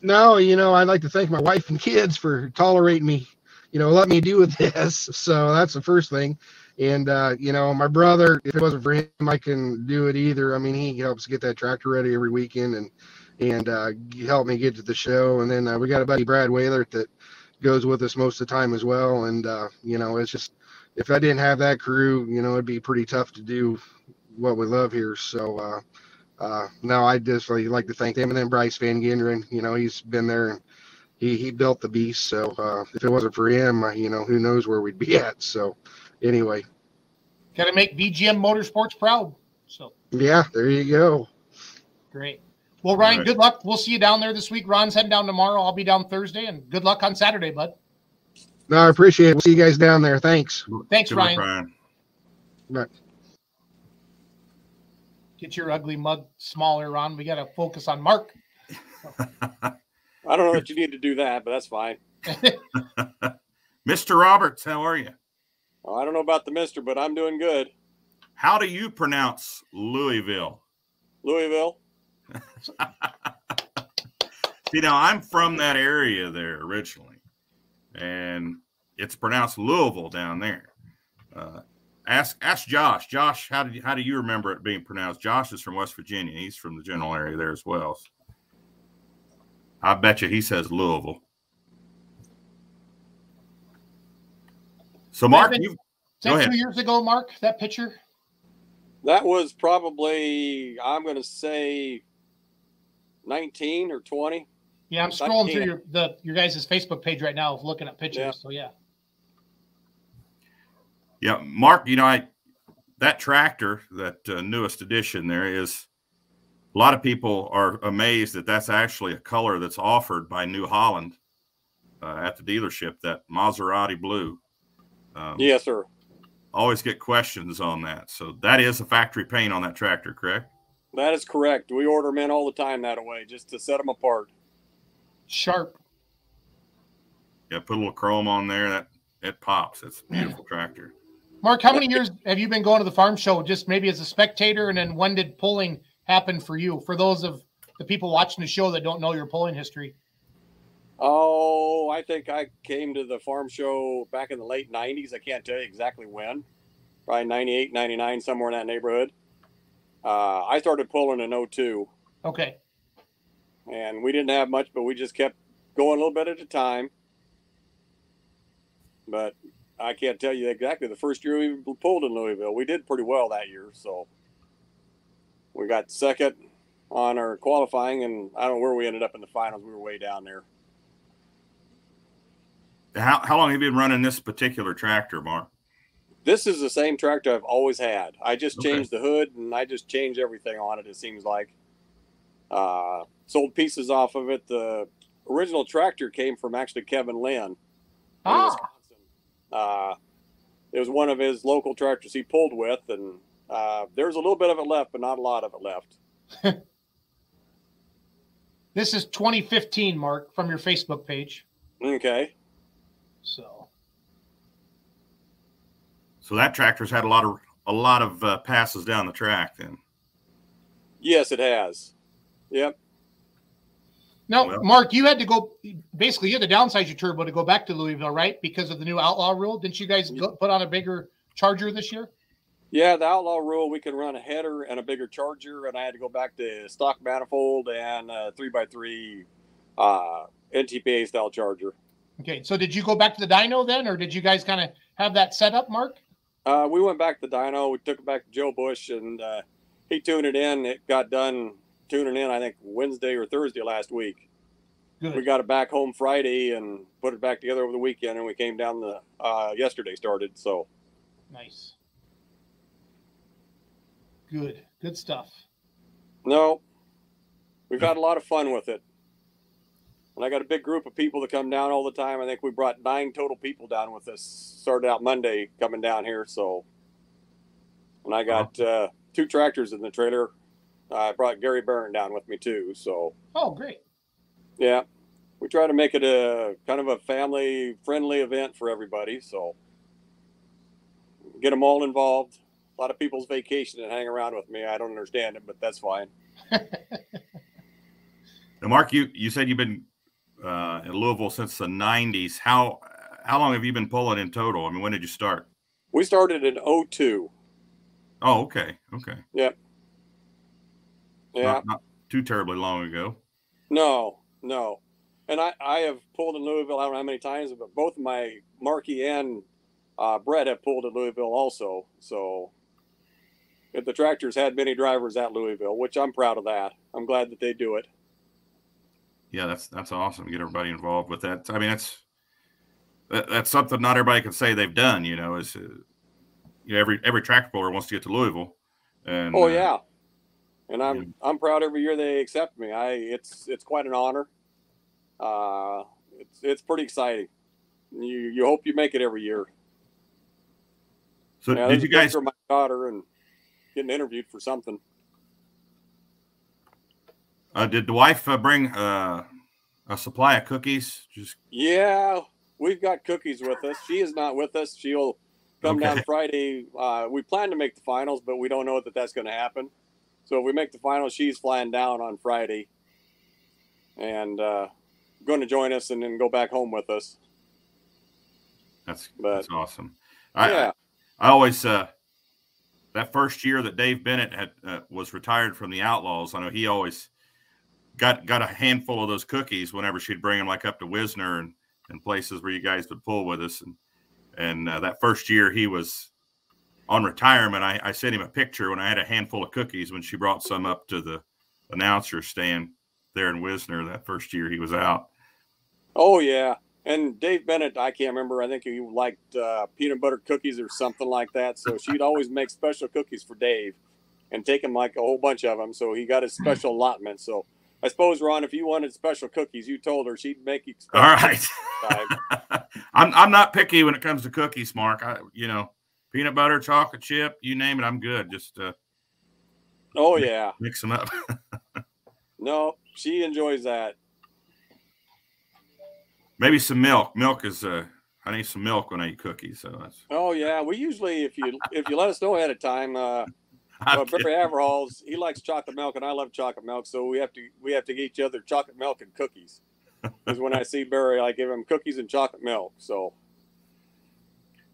No, you know, I'd like to thank my wife and kids for tolerating me you know, let me do with (laughs) this. So that's the first thing. And uh, you know, my brother, if it wasn't for him, I can do it either. I mean, he helps get that tractor ready every weekend and and uh, help me get to the show. And then uh, we got a buddy Brad Whaler that goes with us most of the time as well. And uh, you know, it's just if I didn't have that crew, you know, it'd be pretty tough to do what we love here. So uh, uh, no, I just really like to thank them. And then Bryce Van Genderen, you know, he's been there and he he built the beast. So uh, if it wasn't for him, uh, you know, who knows where we'd be (laughs) at. So anyway, got to make VGM Motorsports proud. So yeah, there you go. Great. Well, Ryan, right. good luck. We'll see you down there this week. Ron's heading down tomorrow. I'll be down Thursday, and good luck on Saturday, bud. No, I appreciate it. We'll see you guys down there. Thanks. Thanks, good Ryan. Luck, Ryan. Get your ugly mug smaller, Ron. We got to focus on Mark. (laughs) I don't know that you need to do that, but that's fine. (laughs) Mr. Roberts, how are you? Oh, I don't know about the Mister, but I'm doing good. How do you pronounce Louisville? Louisville. (laughs) See, now I'm from that area there originally, and it's pronounced Louisville down there. Uh, ask ask Josh. Josh, how did you, how do you remember it being pronounced? Josh is from West Virginia. He's from the general area there as well. I bet you he says Louisville. So, Mark, Is you Is Go ahead. two years ago, Mark? That picture? That was probably I'm going to say 19 or 20. Yeah, I'm That scrolling through your the your guys' Facebook page right now, looking at pictures. Yeah. So yeah, Yeah, Mark, you know, I that tractor, that uh, newest edition there is a lot of people are amazed that that's actually a color that's offered by New Holland uh, at the dealership, that Maserati blue. Um, Yes, sir. Always get questions on that. So that is a factory paint on that tractor, correct? That is correct. We order them in all the time that way just to set them apart. sharp. Yeah, put a little chrome on there. That it pops. It's a beautiful tractor. Mark, how many years have you been going to the farm show? Just maybe as a spectator, and then when did pulling happen for you? For those of the people watching the show that don't know your pulling history, Oh, I think I came to the farm show back in the late 90s. I can't tell you exactly when. Probably 98, 99, somewhere in that neighborhood. Uh, I started pulling in 02, okay, and we didn't have much, but we just kept going a little bit at a time. But I can't tell you exactly the first year we pulled in Louisville. We did pretty well that year, so we got second on our qualifying, and I don't know where we ended up in the finals. We were way down there. How, how long have you been running this particular tractor, Mark? This is the same tractor I've always had. I just Okay. changed the hood and I just changed everything on it. It seems like uh, sold pieces off of it. The original tractor came from actually Kevin Lynn in Ah. Wisconsin. Uh, it was one of his local tractors he pulled with, and uh, there's a little bit of it left, but not a lot of it left. (laughs) this is 2015, Mark, from your Facebook page. Okay. So So that tractor's had a lot of a lot of uh, passes down the track. Then Yes, it has. Yep. now, Well- Mark, you had to go. Basically, you had to downsize your turbo to go back to Louisville, right? Because of the new outlaw rule. Didn't you guys go, put on a bigger Charger this year? Yeah, the outlaw rule we could run a header and a bigger charger, and I had to go back to stock manifold and a three x three uh, NTPA style charger. Okay, so did you go back to the dyno then, or did you guys kind of have that set up, Mark? Uh, we went back to the dyno. We took it back to Joe Bush, and uh, he tuned it in. It got done tuning in, I think Wednesday or Thursday last week. Good. We got it back home Friday and put it back together over the weekend, and we came down the uh, yesterday started. So Nice. Good. Good stuff. no, we've had a lot of fun with it. And I got a big group of people that come down all the time. I think we brought nine total people down with us. Started out Monday coming down here. So, and I got uh, two tractors in the trailer. I brought Gary Byrne down with me too. So, Oh, great. yeah, we try to make it a kind of a family friendly event for everybody. So, get them all involved. A lot of people's vacation and hang around with me. I don't understand it, but that's fine. (laughs) now, Mark, you you said you've been uh, in Louisville since the '90s. How how long have you been pulling in total? I mean, when did you start? We started in 02. Oh, okay, okay. Yeah. Not, not too terribly long ago. No, no. And I, I have pulled in Louisville, I don't know how many times, but both my Marky and uh, Brett have pulled in Louisville also. So if the tractors had many drivers at Louisville, which I'm proud of that. I'm glad that they do it. Yeah, that's that's awesome. Get everybody involved with that. I mean, that's that, that's something not everybody can say they've done. You know, is uh, you know, every every tractor puller wants to get to Louisville. And Oh uh, yeah. And I'm yeah. I'm proud every year they accept me. I it's it's quite an honor. Uh it's it's pretty exciting. You you hope you make it every year. So Yeah, did you guys? my daughter and getting interviewed for something. Uh, did the wife uh, bring uh, a supply of cookies? Just Yeah, we've got cookies with us. She is not with us. She'll come Okay. down Friday. Uh, we plan to make the finals, but we don't know that that's going to happen. So if we make the finals, she's flying down on Friday and uh, going to join us and then go back home with us. that's But- that's awesome. I, yeah, I always uh that first year that Dave Bennett had uh, was retired from the Outlaws. I know he always got got a handful of those cookies whenever she'd bring them like up to Wisner and and places where you guys would pull with us. And and uh, that first year he was on retirement. I, I sent him a picture when I had a handful of cookies when she brought some up to the announcer stand there in Wisner that first year he was out. Oh yeah, and Dave Bennett, I can't remember. I think he liked uh, peanut butter cookies or something like that. So she'd always make special cookies for Dave, and take him like a whole bunch of them. So he got his special (laughs) allotment. So I suppose Ron, if you wanted special cookies, you told her she'd make you. All right. (laughs) I'm I'm not picky when it comes to cookies, Mark. I you know, peanut butter, chocolate chip, you name it, I'm good. Just uh, Oh yeah, mix them up. (laughs) no, she enjoys that. Maybe some milk. Milk is uh, I need some milk when I eat cookies. So that's. Oh yeah, we usually if you if you let us know ahead of time. Uh, (laughs) well, Barry Averhall's he likes chocolate milk and I love chocolate milk, so we have to we have to get each other chocolate milk and cookies. (laughs) Because when I see Barry, I give him cookies and chocolate milk. So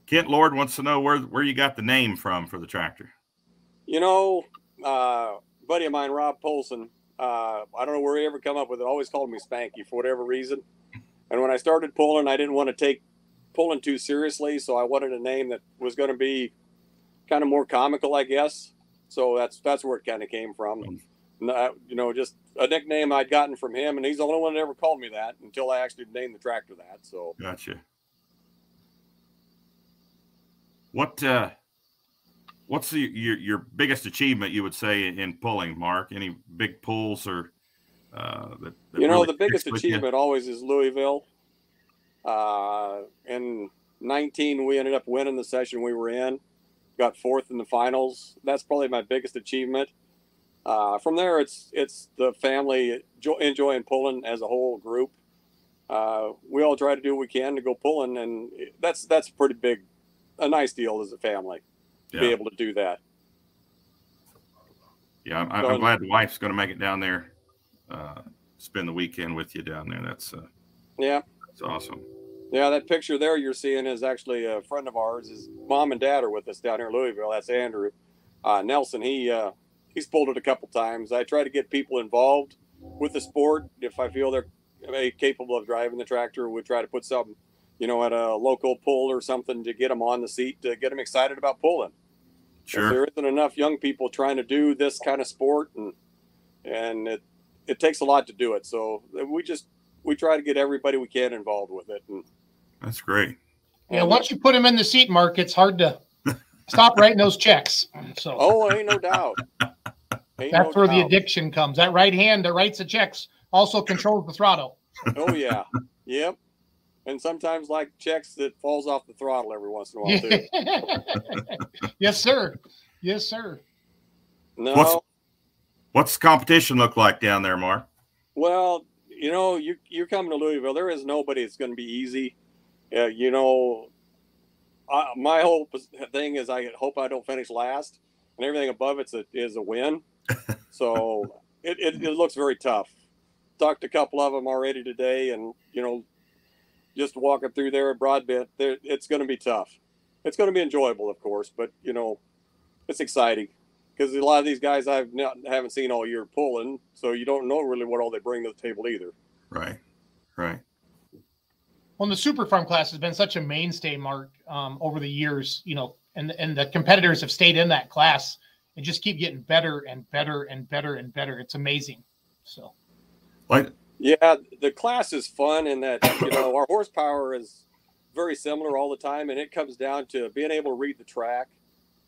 Kent Lord wants to know where where you got the name from for the tractor. you know, uh, buddy of mine, Rob Polson, uh, I don't know where he ever come up with it. Always called me Spanky for whatever reason. And when I started pulling, I didn't want to take pulling too seriously, so I wanted a name that was going to be kind of more comical, I guess. So that's that's where it kind of came from. Not, you know, just a nickname I'd gotten from him, and he's the only one that ever called me that until I actually named the tractor that. So Gotcha. What uh, what's the, your your biggest achievement you would say in pulling, Mark? Any big pulls or uh, that, that you know, really the biggest with you? achievement always is Louisville. Uh, in 19, we ended up winning the session we were in, got fourth in the finals. That's probably my biggest achievement. Uh, from there, it's it's the family jo- enjoying pulling as a whole group. Uh, we all try to do what we can to go pulling, and that's that's a pretty big, a nice deal as a family to be able to do that. Yeah, I'm, I'm glad the wife's going to make it down there, uh, spend the weekend with you down there. That's uh, Yeah. that's awesome. Yeah, that picture there you're seeing is actually a friend of ours. His mom and dad are with us down here in Louisville. That's Andrew uh, Nelson. He uh, he's pulled it a couple times. I try to get people involved with the sport. If I feel they're capable of driving the tractor, we try to put some, you know, at a local pull or something to get them on the seat to get them excited about pulling. If Sure. there isn't enough young people trying to do this kind of sport, and and it it takes a lot to do it. So we just we try to get everybody we can involved with it. And That's great. Yeah, once you put him in the seat, Mark, it's hard to (laughs) stop writing those checks. So Oh, ain't no doubt. (laughs) Ain't that's no where the addiction comes. That right hand that writes the checks also controls the throttle. Oh (laughs) yeah, yep. And sometimes like checks that falls off the throttle every once in a while too. yes, sir. Yes, sir. No, What's- What's the competition look like down there, Mark? well, you know, you you're coming to Louisville. There is nobody that's going to be easy. Uh, you know, I, my whole thing is I hope I don't finish last, and everything above it's a, is a win. (laughs) so it, it, it looks very tough. Talked to a couple of them already today, and you know, just walking through there at Broadbent, there it's going to be tough. It's going to be enjoyable, of course, but you know, it's exciting because a lot of these guys I've not haven't seen all year pulling, so you don't know really what all they bring to the table either. Right. Right. Well, the super farm class has been such a mainstay, Mark, um, over the years. You know, and and the competitors have stayed in that class and just keep getting better and better and better and better. It's amazing. So Like Yeah, the class is fun in that you know our horsepower is very similar all the time, and it comes down to being able to read the track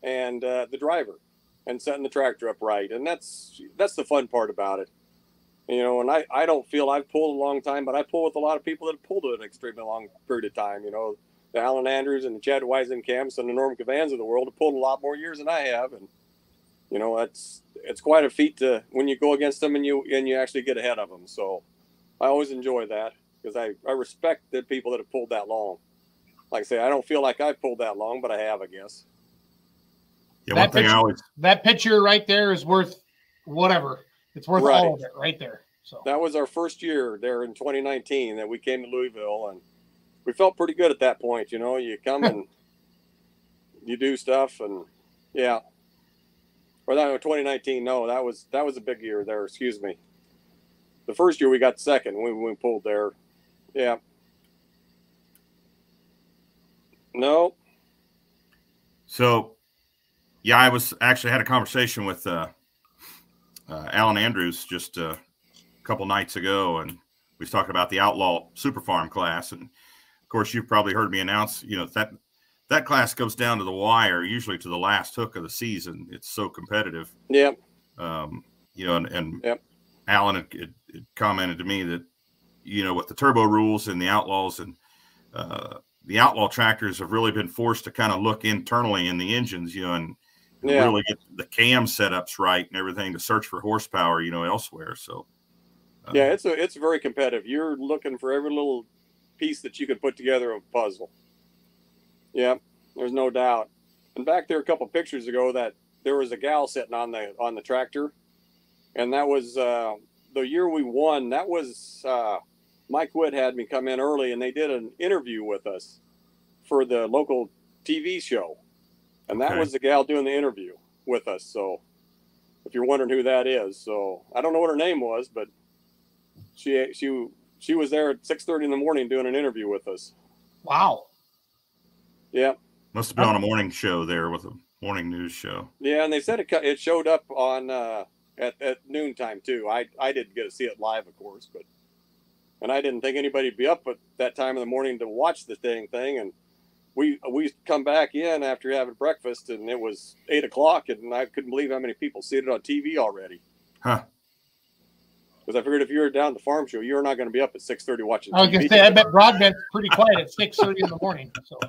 and uh, the driver and setting the tractor up right, and that's that's the fun part about it. You know, and I, I don't feel I've pulled a long time, but I pull with a lot of people that have pulled an extremely long period of time. You know, the Alan Andrews and the Chad Weisenkamps and the Norm Cavans of the world have pulled a lot more years than I have, and you know, it's it's quite a feat to when you go against them and you and you actually get ahead of them. So I always enjoy that because I, I respect the people that have pulled that long. Like I say, I don't feel like I've pulled that long, but I have, I guess. Yeah, That one thing I picture- always That picture right there is worth whatever. It's worth Right. all of it right there. So That was our first year there in 2019 that we came to Louisville, and we felt pretty good at that point. You know, you come (laughs) and you do stuff, and yeah. Or that 2019? No, that was that was a big year there. Excuse me. The first year we got second when we pulled there. Yeah. No, So, yeah, I was actually had a conversation with uh, uh, Alan Andrews just uh, a couple nights ago, and we was talking about the Outlaw Super Farm class. And of course, you've probably heard me announce, you know, that that class goes down to the wire, usually to the last hook of the season. It's so competitive. yeah, Um, you know, and, and Yep. Alan had, had, had commented to me that, you know, with the turbo rules and the Outlaws and uh, the Outlaw tractors have really been forced to kind of look internally in the engines, you know, and Yeah. really get the cam setups right and everything to search for horsepower, you know, elsewhere. So, uh, yeah. It's a it's very competitive. You're looking for every little piece that you could put together of a puzzle. Yeah, there's no doubt. And back there a couple pictures ago that there was a gal sitting on the on the tractor, and that was uh, the year we won. That was uh, Mike Wood had me come in early, and they did an interview with us for the local TV show, and that Okay. was the gal doing the interview with us. So, if you're wondering who that is, so I don't know what her name was, but she she she was there at 6:30 in the morning doing an interview with us. wow. Yeah. must have been on a morning show there with a morning news show. Yeah, and they said it it showed up on uh, at at noontime too. I I didn't get to see it live, of course, but and I didn't think anybody'd be up at that time in the morning to watch the dang thing. And we we come back in after having breakfast, and it was eight o'clock, and I couldn't believe how many people see it on TV already. Huh. Because I figured if you were down the farm show, you're not going to be up at six thirty watching. I was gonna say I bet Broadbent's pretty quiet at six thirty in the morning. So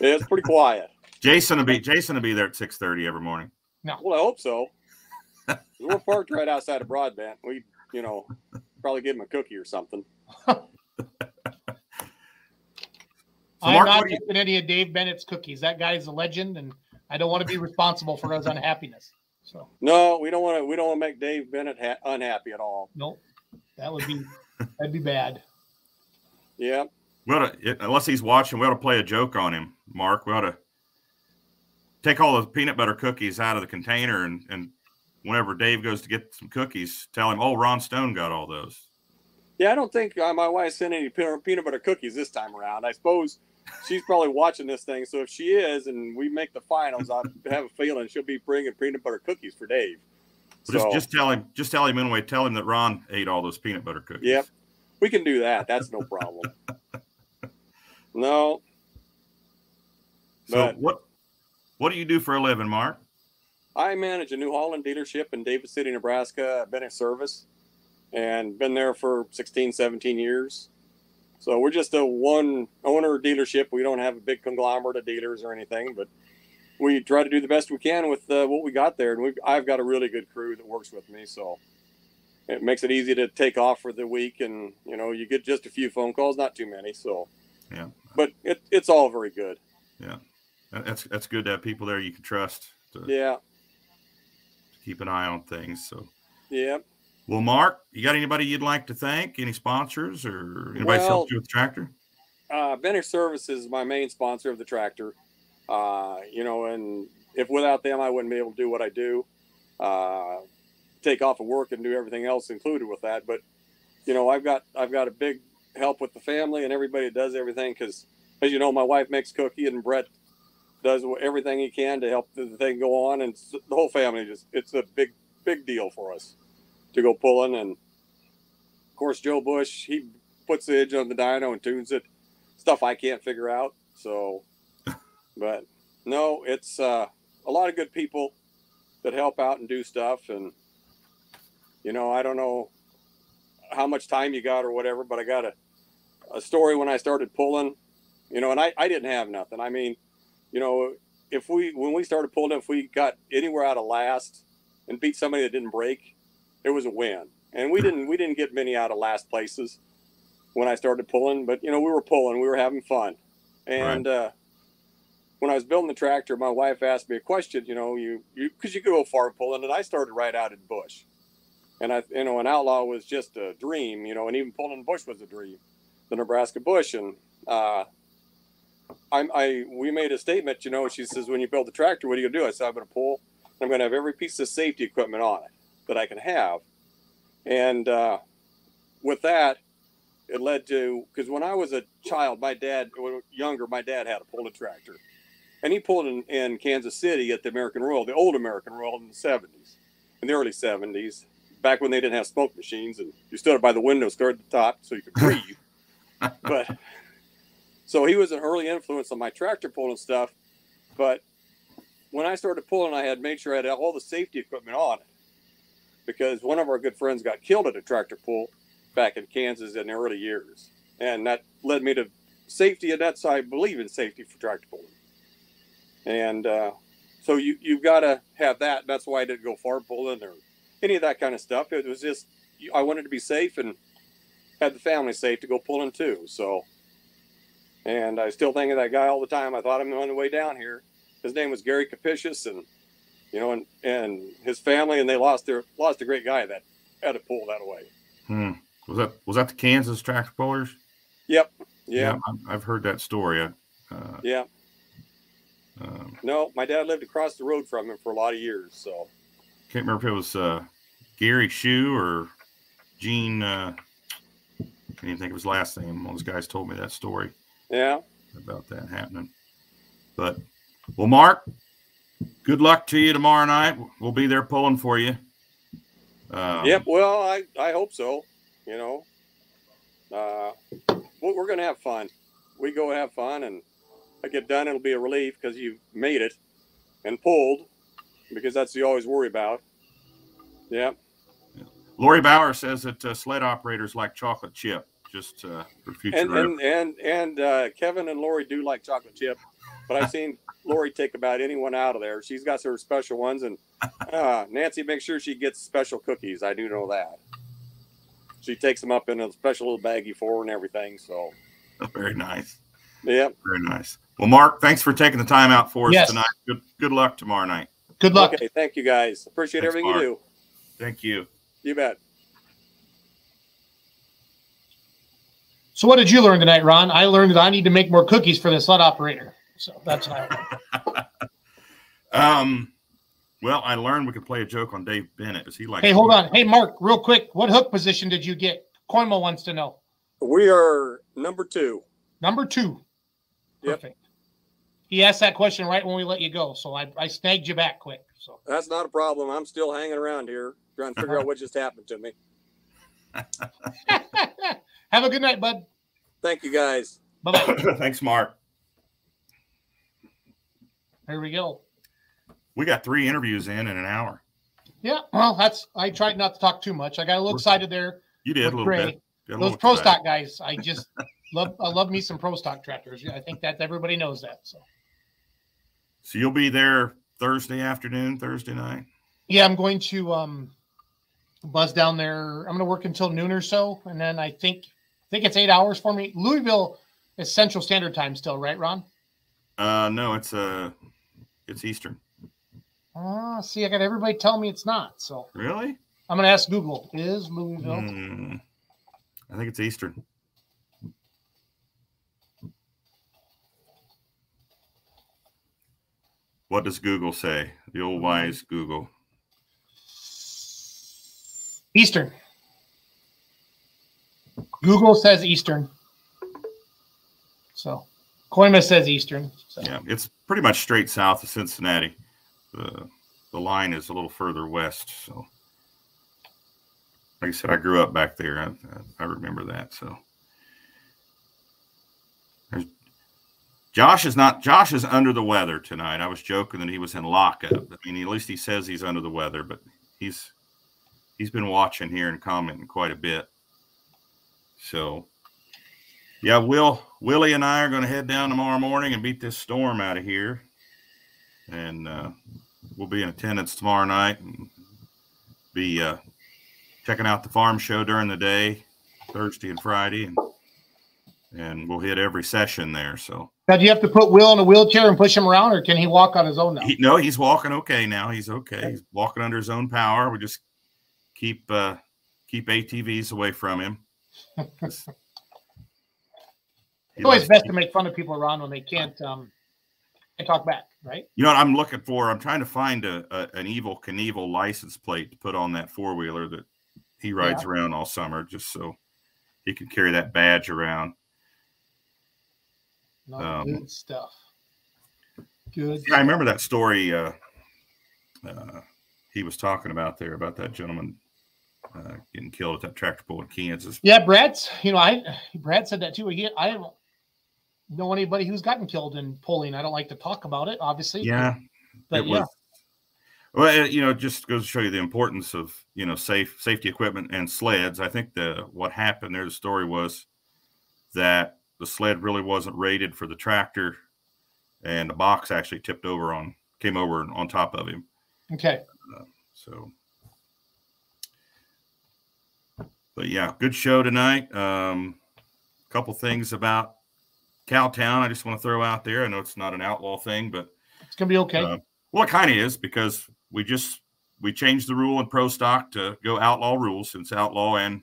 Yeah, it's pretty quiet. Jason will be Jason will be there at six thirty every morning. No. Well, I hope so. We're parked right outside of Broadbent. We, you know, probably give him a cookie or something. (laughs) So I'm Mark, not what do you, taking any of Dave Bennett's cookies. That guy is a legend, and I don't want to be responsible for his unhappiness. So No, we don't want to. We don't want to make Dave Bennett ha- unhappy at all. nope, that would be that'd be bad. Yeah, we ought to, unless he's watching, we ought to play a joke on him, Mark. We ought to take all the peanut butter cookies out of the container and and whenever Dave goes to get some cookies, tell him, "Oh, Ron Stone got all those." yeah. I don't think uh, my wife sent any peanut peanut butter cookies this time around. I suppose she's probably watching this thing. So if she is, and we make the finals, I have a feeling she'll be bringing peanut butter cookies for Dave. Well, just just tell him, just tell him anyway. Tell him that Ron ate all those peanut butter cookies. Yep. we can do that. That's no problem. (laughs) No, So But- what what do you do for a living, Mark? I manage a New Holland dealership in David City, Nebraska. I've been in service and been there for 16, 17 years. So we're just a one owner dealership. We don't have a big conglomerate of dealers or anything, but we try to do the best we can with uh, what we got there. And I've got a really good crew that works with me. So it makes it easy to take off for the week. And, you know, you get just a few phone calls, not too many. So, Yeah. but it, it's all very good. Yeah, That's that's good to have people there you can trust to, Yeah. keep an eye on things. So, Yeah. Well, Mark, you got anybody you'd like to thank? Any sponsors or anybody Well- helped you with the tractor? uh, Benner Service is my main sponsor of the tractor. Uh, you know, and if without them, I wouldn't be able to do what I do. Uh, take off of work and do everything else included with that. But you know, I've got I've got a big help with the family and everybody that does everything because, as you know, my wife makes cookie and Brett does everything he can to help the thing go on, and the whole family just it's a big big deal for us to go pulling. And of course, Joe Bush he puts the edge on the dyno and tunes it stuff I can't figure out. So, (laughs) but no, it's uh, a lot of good people that help out and do stuff. And, you know, I don't know how much time you got or whatever, but I got a, a story when I started pulling, you know, and I, I didn't have nothing. I mean, you know, if we, when we started pulling, if we got anywhere out of last and beat somebody that didn't break, it was a win. and we didn't we didn't get many out of last places when I started pulling, but you know we were pulling, we were having fun, and uh, when I was building the tractor, my wife asked me a question. You know, you you because you could go far pulling, and I started right out in bush, and I you know an outlaw was just a dream. You know, and even pulling bush was a dream, the Nebraska bush, and uh, I, I we made a statement. You know, she says when you build the tractor, what are you gonna do? I said I'm gonna pull. I'm gonna have every piece of safety equipment on it that I can have, and uh, with that, it led to because when I was a child, my dad, younger, my dad had a pulling tractor, and he pulled in, in Kansas City at the American Royal, the old American Royal in the 70s, in the early 70s, back when they didn't have smoke machines and you stood up by the window, stared at the top so you could breathe. (laughs) but so he was an early influence on my tractor pulling stuff. But when I started pulling, I had made sure I had all the safety equipment on it because one of our good friends got killed at a tractor pull back in Kansas in the early years. And that led me to safety, and that's I believe in safety for tractor pulling. And uh, so you you've got to have that. That's why I didn't go far pulling or any of that kind of stuff. It was just I wanted to be safe and had the family safe to go pulling too. So, and I still think of that guy all the time. I thought him on the way down here. His name was Gary Capitious, and you know, and and his family, and they lost their lost a great guy that had to pull that away. Hmm. Was that was that the Kansas tractor pullers? Yep. Yeah. I've- I've heard that story. Uh, Yeah. um, No, my dad lived across the road from him for a lot of years. So can't remember if it was uh, Gary Shue or Gene. Uh, can't even think of his last name. One of those guys told me that story yeah. about that happening. But well, Mark, good luck to you tomorrow night. We'll be there pulling for you. Um, Yep. Well, I I hope so. You know, uh, we- we're gonna have fun. We go have fun, and I get done. It'll be a relief because you made it and pulled, because that's you always worry about. Yeah. Lori Bauer says that uh, sled operators like chocolate chip. Just uh, for future And and and and uh, Kevin and Lori do like chocolate chip, but I've seen Lori take about anyone out of there. She's got her special ones, and (laughs) uh, Nancy makes sure she gets special cookies. I do know that. She takes them up in a special little baggie for her and everything. So, Very nice. yep. Very nice. Well, Mark, thanks for taking the time out for us Yes. tonight. Good good luck tomorrow night. Good luck. Okay, thank you guys. Appreciate Thanks, everything Mark. you do. Thank you. You bet. So what did you learn tonight, Ron? I learned that I need to make more cookies for the sled operator. So that's how. I learned. (laughs) Um, well, I learned we could play a joke on Dave Bennett. Is he like? Hey, hold on. Hey, Mark, real quick. What hook position did you get? Coimo wants to know. We are number two. Number two. Yep. Perfect. He asked that question right when we let you go, so I, I snagged you back quick. So That's not a problem. I'm still hanging around here trying to figure out what just happened to me. (laughs) have a good night, bud. Thank you guys. Bye bye. (coughs) Thanks, Mark. There we go. We got three interviews in in an hour. Yeah, well, that's I tried not to talk too much. I got a little excited there. You did a little Gray. bit. Those pro excited. stock guys, I just (laughs) love. I love me some pro stock tractors. I think that everybody knows that. So So you'll be there Thursday afternoon, Thursday night. yeah, I'm going to um buzz down there. I'm going to work until noon or so, and then I think I think it's eight hours for me. Louisville is Central Standard Time still, right, Ron? Uh, no, it's uh, it's Eastern. Ah, see, I got everybody telling me it's not. So Really? I'm going to ask Google. Is Louisville? Hmm. I think it's Eastern. What does Google say? The old wise Google. Eastern. Google says Eastern. So Coima says Eastern. So. Yeah, it's pretty much straight south of Cincinnati. The the line is a little further west. So, like I said, I grew up back there. I, I, I remember that. So, There's, Josh is not. Josh is under the weather tonight. I was joking that he was in lockup. I mean, at least he says he's under the weather, but he's he's been watching here and commenting quite a bit. So, yeah, Will Willie and I are going to head down tomorrow morning and beat this storm out of here, and uh, we'll be in attendance tomorrow night and be uh, checking out the farm show during the day, Thursday and Friday, and and we'll hit every session there. So Now, do you have to put Will in a wheelchair and push him around, or can he walk on his own now? he, no, he's walking okay now. He's okay. He's walking under his own power. We just keep uh, keep ATVs away from him. (laughs) It's always best to make fun of people around when they can't um can't talk back, right? You know what I'm looking for? I'm trying to find a, a an Evel Knievel license plate to put on that four wheeler that he rides around all summer, just so he can carry that badge around. Um, good stuff. Good. Yeah, I remember that story. Uh, uh, he was talking about there about that gentleman uh, getting killed at that tractor pull in Kansas. Yeah, Brad's. You know, I Brad said that too. He, I know anybody who's gotten killed in polling. I don't like to talk about it, obviously. Yeah, but yeah, was. Well, you know, just goes to show you the importance of you know safe safety equipment and sleds. I think the what happened there, the story was that the sled really wasn't rated for the tractor, and the box actually tipped over on came over on top of him. okay. So, but yeah, good show tonight. Um, a couple things about Cowtown I just want to throw out there. I know it's not an outlaw thing, but It's gonna be okay. uh, well, it kind of is because we just we changed the rule in pro stock to go outlaw rules since outlaw and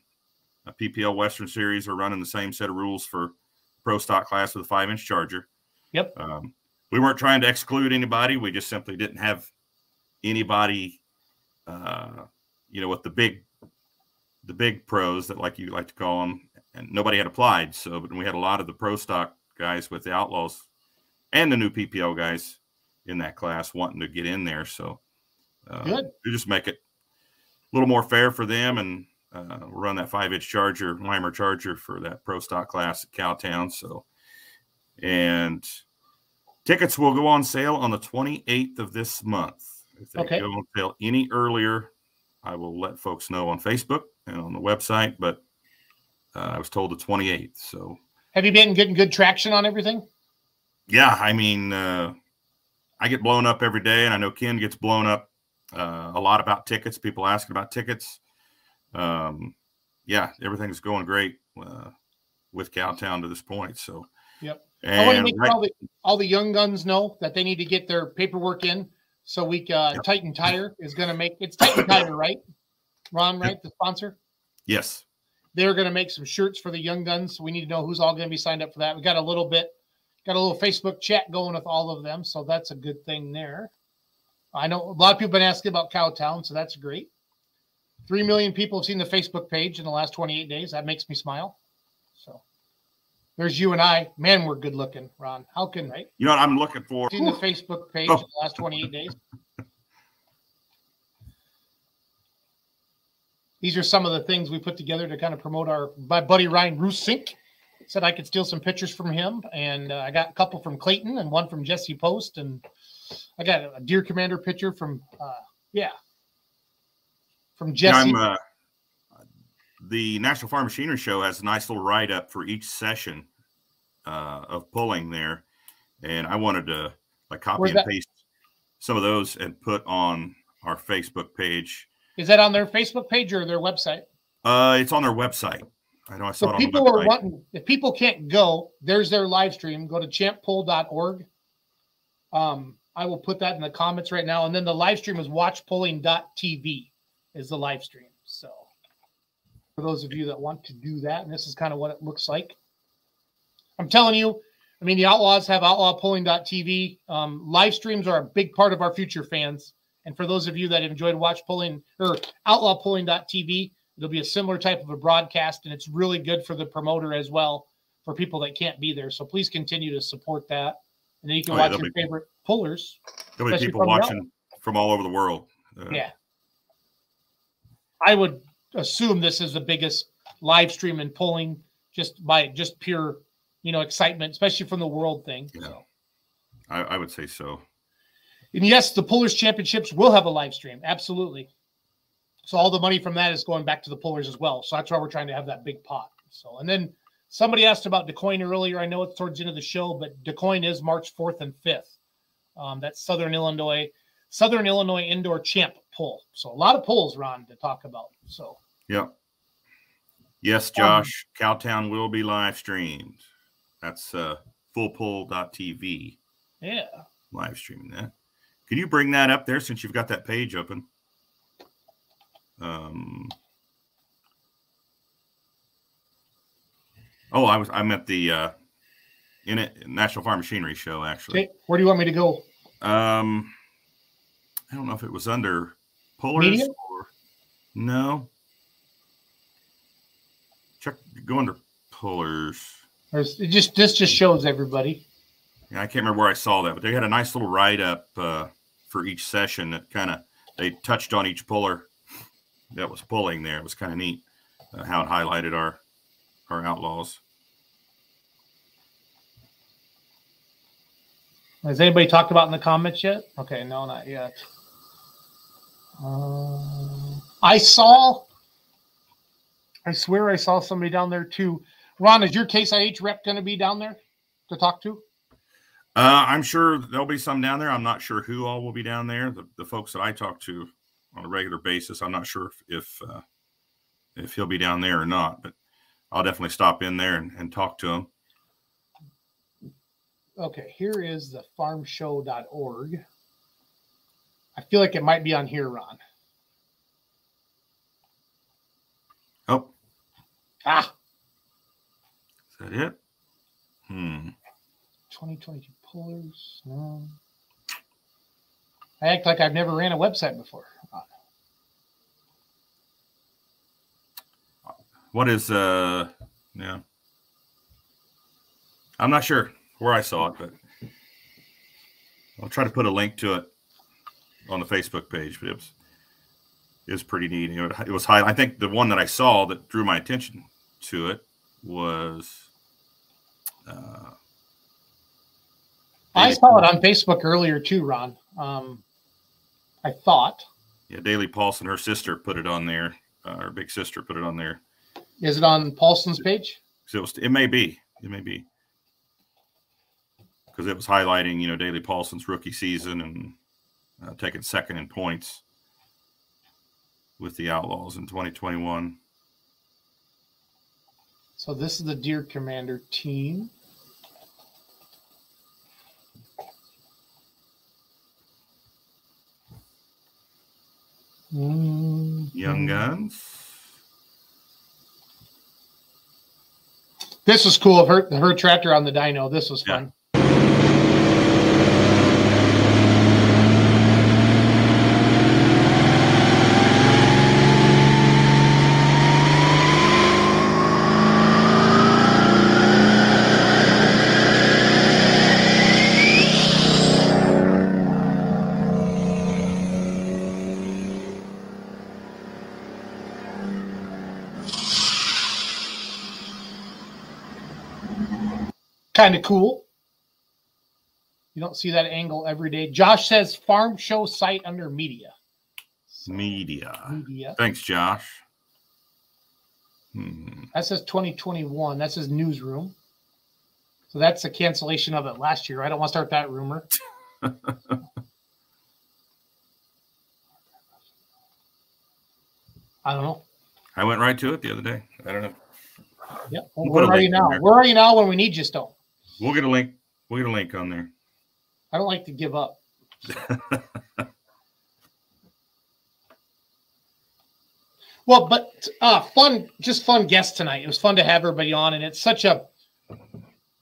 a PPL Western Series are running the same set of rules for pro stock class with a five inch charger. Yep. Um, we weren't trying to exclude anybody. We just simply didn't have anybody, uh, you know, with the big, the big pros that like you like to call them, and nobody had applied. So, but we had a lot of the pro stock guys with the outlaws and the new PPL guys in that class wanting to get in there. So, uh, Good. We just make it a little more fair for them, and uh, we'll run that five inch charger, Weimer charger for that pro stock class at Cowtown. So, and tickets will go on sale on the 28th of this month. If they Okay. go on sale any earlier, I will let folks know on Facebook and on the website. But uh, I was told the 28th. So, Have you been getting good traction on everything? yeah, I mean, uh, I get blown up every day, and I know Ken gets blown up uh, a lot about tickets. People asking about tickets. Um, yeah, everything's going great uh, with Cowtown to this point. So, Yep. I want to make right- all the all the young guns know that they need to get their paperwork in. So we uh, Yep. Titan Tire is going to make it's Titan Tire, right? Ron, right? The sponsor. yes, They're going to make some shirts for the young guns. So we need to know who's all going to be signed up for that. We got a little bit, got a little Facebook chat going with all of them, so that's a good thing there. I know a lot of people have been asking about Cowtown, so that's great. Three million people have seen the Facebook page in the last 28 days. That makes me smile. So there's you and I. Man, we're good looking, Ron. How can right? you know what I'm looking for? Seen the Facebook page Oh. in the last 28 days. These are some of the things we put together to kind of promote our my buddy Ryan Rusink said I could steal some pictures from him, and uh, I got a couple from Clayton and one from Jesse Post, and I got a Deer Commander picture from uh, yeah from Jesse. I'm, uh, the National Farm Machinery Show has a nice little write up for each session uh, of pulling there, and I wanted to like copy Where's and that? paste some of those and put on our Facebook page. Is that on their Facebook page or their website? Uh, it's on their website. I know I saw So it on the people are wanting, if people can't go, there's their live stream. Go to champpoll.org. Um, I will put that in the comments right now. And then the live stream is watchpulling.tv is the live stream. So for those of you that want to do that, and this is kind of what it looks like. I'm telling you, I mean, the Outlaws have outlawpulling.tv. Um, live streams are a big part of our future fans. And for those of you that have enjoyed watch pulling or outlawpulling.tv, it'll be a similar type of a broadcast, and it's really good for the promoter as well for people that can't be there. So please continue to support that. And then you can Oh, watch there'll your be- favorite pullers. There'll be people from watching from all over the world. Uh, Yeah. I would assume this is the biggest live stream in pulling just by just pure, you know, excitement, especially from the world thing. Yeah. So. I, I would say so. And yes, the Pullers Championships will have a live stream. Absolutely. So all the money from that is going back to the Pullers as well. So that's why we're trying to have that big pot. So and then somebody asked about DeCoin earlier. I know it's towards the end of the show, but DeCoin is March 4th and 5th. Um, that's Southern Illinois, Southern Illinois Indoor Champ Pull. So a lot of pulls, Ron, to talk about. So Yep. Yes, Josh. Cowtown will be live streamed. That's uh, fullpull.tv Yeah. live streaming that. Can you bring that up there since you've got that page open? Um. Oh, I was. I'm at the uh, in it National Farm Machinery Show actually. Okay. Where do you want me to go? Um, I don't know if it was under pullers Media? or no. Check go under pullers. Or it just this just shows everybody. Yeah, I can't remember where I saw that, but they had a nice little write up uh, for each session that kind of they touched on each puller that was pulling there. It was kind of neat uh, how it highlighted our our outlaws. Has anybody talked about in the comments yet? Okay, no, not yet. Um, I saw. I swear I saw somebody down there too. Ron, is your Case IH rep going to be down there to talk to? Uh, I'm sure there'll be some down there. I'm not sure who all will be down there. The, the folks that I talk to on a regular basis, I'm not sure if if, uh, if he'll be down there or not. But I'll definitely stop in there and, and talk to him. Okay, here is the farmshow.org. I feel like it might be on here, Ron. Oh, Ah, is that it? Hmm. 2022 No. I act like I've never ran a website before. What is uh? Yeah. I'm not sure where I saw it, but I'll try to put a link to it on the Facebook page. But it was it was pretty neat. It was high. I think the one that I saw that drew my attention to it was. Uh, I saw it on Facebook earlier too, Ron. Um, I thought. yeah, Daily Paulson, her sister put it on there. Uh, her big sister put it on there. Is it on Paulson's page? It was. It may be. It may be because it was highlighting, you know, Daily Paulson's rookie season and uh, taking second in points with the Outlaws in 2021. So this is the Deer Commander team. Mm, Young Guns. This was cool her her tractor on the dyno. This was fun. Kind of cool. You don't see that angle every day. Josh says farm show site under media. Media. Media. Thanks, Josh. Hmm. That says 2021. That says newsroom. So that's a cancellation of it last year. I don't want to start that rumor. (laughs) I don't know. I went right to it the other day. I don't know. Yeah. We'll where are you now? Where are you now when we need you still? We'll get a link. We'll get a link on there. I don't like to give up. (laughs) Well, but uh fun, just fun guest tonight. It was fun to have everybody on, and it's such a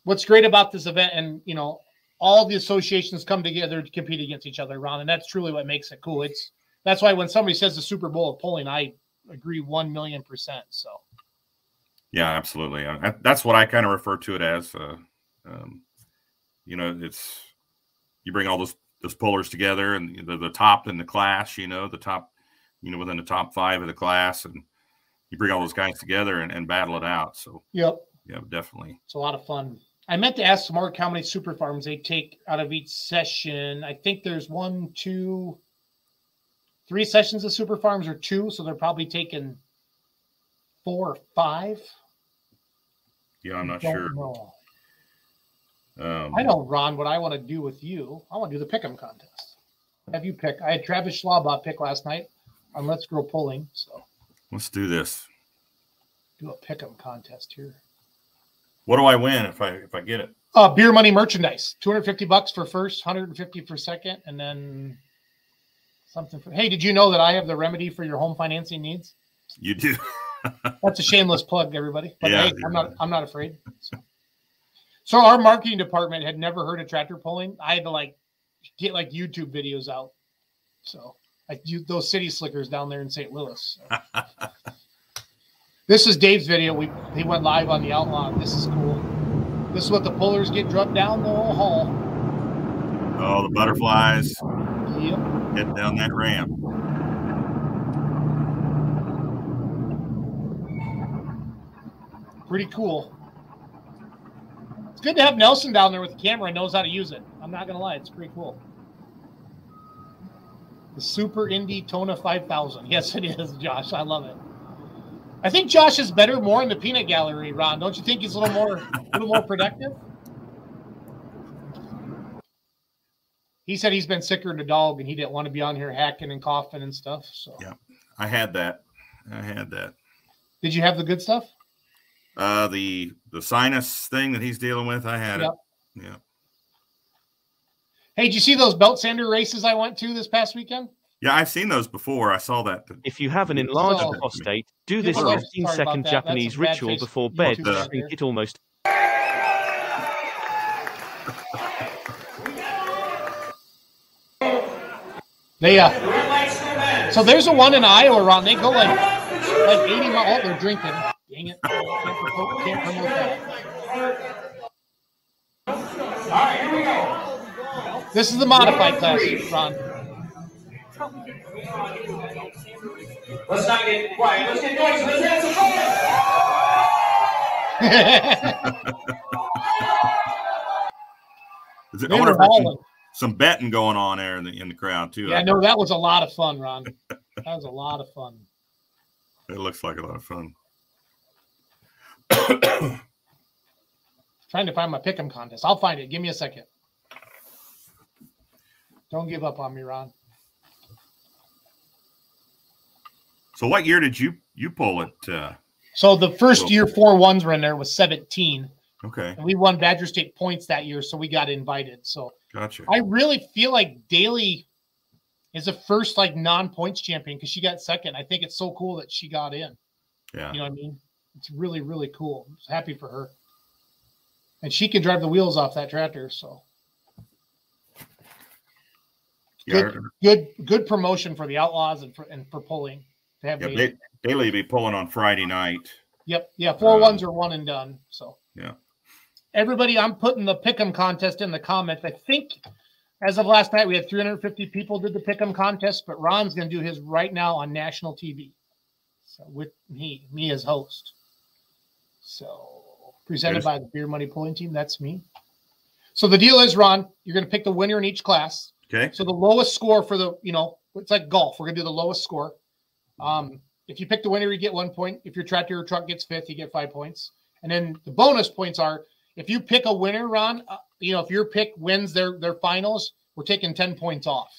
what's great about this event, and you know, all the associations come together to compete against each other, Ron, and that's truly what makes it cool. It's that's why when somebody says the Super Bowl of polling, I agree one million percent. So Yeah, absolutely. Uh, That's what I kind of refer to it as. Uh, um, you know, it's you bring all those those pullers together, and the, the top in the class. You know, the top, you know, within the top five of the class, and you bring all those guys together and, and battle it out. So, yep, yeah, definitely. it's a lot of fun. I meant to ask Mark how many super farms they take out of each session. I think there's one, two, three sessions of super farms or two, so they're probably taking four or five. Yeah, I'm not sure. know. Um, I know, Ron, what I want to do with you. I want to do the pick'em contest. Have you pick? I had Travis Schlabach pick last night on Let's Grow Pulling. So Let's do this. Do a pick'em contest here. What do I win if I if I get it? Uh, beer money merchandise, 250 bucks for first, 150 for second, and then something for. Hey, did you know that I have the remedy for your home financing needs? You do. (laughs) That's a shameless plug, everybody. But Yeah. hey, I'm not. I'm not afraid. So. So our marketing department had never heard of tractor pulling. I had to like get like YouTube videos out. So like you, those city slickers down there in St. Louis. So. (laughs) this is Dave's video. We he went live on the Outlaw. This is cool. This is what the pullers get drugged down the whole hall. Oh, the butterflies Yep. heading down that ramp. pretty cool. Good to have Nelson down there with the camera and knows how to use it. I'm not gonna lie, it's pretty cool. The Super Indy Tona 5000. Yes, it is, Josh. I love it. I think Josh is better more in the peanut gallery, Ron. Don't you think he's a little more, a little more productive? He said he's been sicker than a dog and he didn't want to be on here hacking and coughing and stuff. So, Yeah. I had that. I had that. did you have the good stuff? Uh, the the sinus thing that he's dealing with, I had Yep. it. Yeah. Hey, did you see those belt sander races I went to this past weekend? Yeah, I've seen those before. I saw that. If you have an enlarged Oh. prostate, do this well, 15 sorry about second that. Japanese ritual face before YouTube bed right to there. shrink it almost. They uh so there's a one in Iowa, Ron. They go like like 80 miles. Oh, they're drinking. Dang it. Can't promote, can't promote that. This is the modified class, Ron. Let's not get quiet. Let's get noisy. Let's have some fun. Is it, I wonder if some, some betting going on there in the in the crowd too. Yeah, no, that was a lot of fun, Ron. That was a lot of fun. (laughs) It looks like a lot of fun. (coughs) Trying to find my pick'em contest. I'll find it. Give me a second. Don't give up on me, Ron. So, what year did you you pull it? Uh, So the first year four ones were in there was 17. okay, And we won Badger State points that year, so we got invited. So gotcha. I really feel like Daly is the first like non-points champion because she got second. I think it's so cool that she got in. yeah, You know what I mean? It's really, really cool. I'm happy for her. And she can drive the wheels off that tractor. So yeah. good, good, good promotion for the outlaws and for and for pulling to have yeah Daly. they, Daily be pulling on Friday night. Yep. Yeah. Four Um, ones are one and done. So Yeah. everybody, I'm putting the pick'em contest in the comments. I think as of last night, we had 350 people did the pick'em contest, but Ron's going to do his right now on national TV. So with me, me as host. So presented Yes. by the Beer Money Pulling Team. That's me. So the deal is, Ron, you're going to pick the winner in each class. Okay, So the lowest score for the, you know, it's like golf. We're gonna do the lowest score. Um, if you pick the winner, you get one point. If your tractor or truck gets fifth, you get five points. And then the bonus points are if you pick a winner, Ron. Uh, you know, if your pick wins their their finals, we're taking ten points off.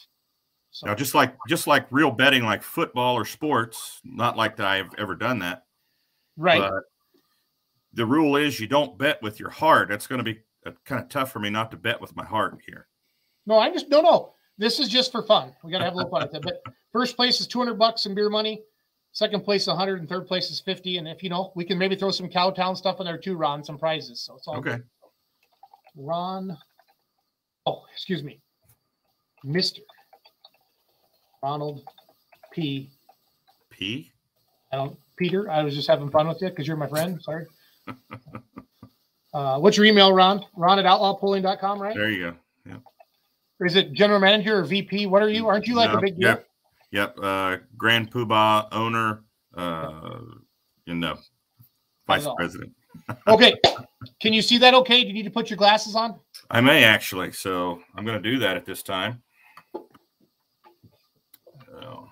So now just like just like real betting, like football or sports, not like that I've ever done that. right, But the rule is you don't bet with your heart. That's going to be uh, kind of tough for me not to bet with my heart here. no, I just no no. This is just for fun. We gotta have a little fun with it. But (laughs) first place is two hundred bucks in beer money. Second place is 100 and third place is 50. And if you know, we can maybe throw some Cowtown stuff in there too, Ron, some prizes. So it's all Okay. good. Ron. Oh, excuse me. Mr. Ronald P. P. I don't Peter. I was just having fun with you because you're my friend. Sorry. (laughs) uh, what's your email, Ron? Ron at outlawpulling.com, right? There you go. Or is it general manager or VP? What are you? Aren't you like No, a big deal? Yep. Yep. Uh, Grand Poobah owner, uh, and the vice president. (laughs) Okay. Can you see that okay? Do you need to put your glasses on? I may actually, so I'm going to do that at this time. So,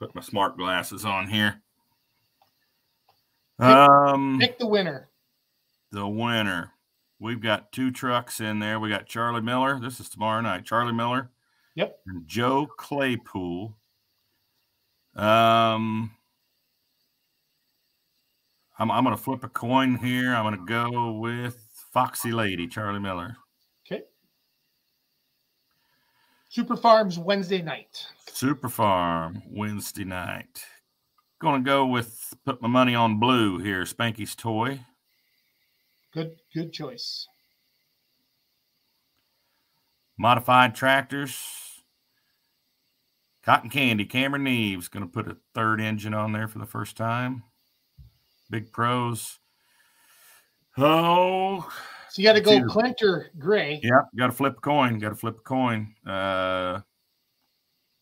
put my smart glasses on here. Um, Pick the winner. the winner. We've got two trucks in there. We got Charlie Miller. This is tomorrow night. Charlie Miller. Yep. And Joe Claypool. Um, I'm I'm gonna flip a coin here. I'm gonna go with Foxy Lady, Charlie Miller. Okay. Super Farms Wednesday night. Super Farm Wednesday night. Gonna go with put my money on blue here. Spanky's toy. Good, good choice. Modified tractors. Cotton Candy, Cameron Neves going to put a third engine on there for the first time. Big pros. Oh, So you got to go either- Clint or Gray. yeah, got to flip a coin. Got to flip a coin. Uh,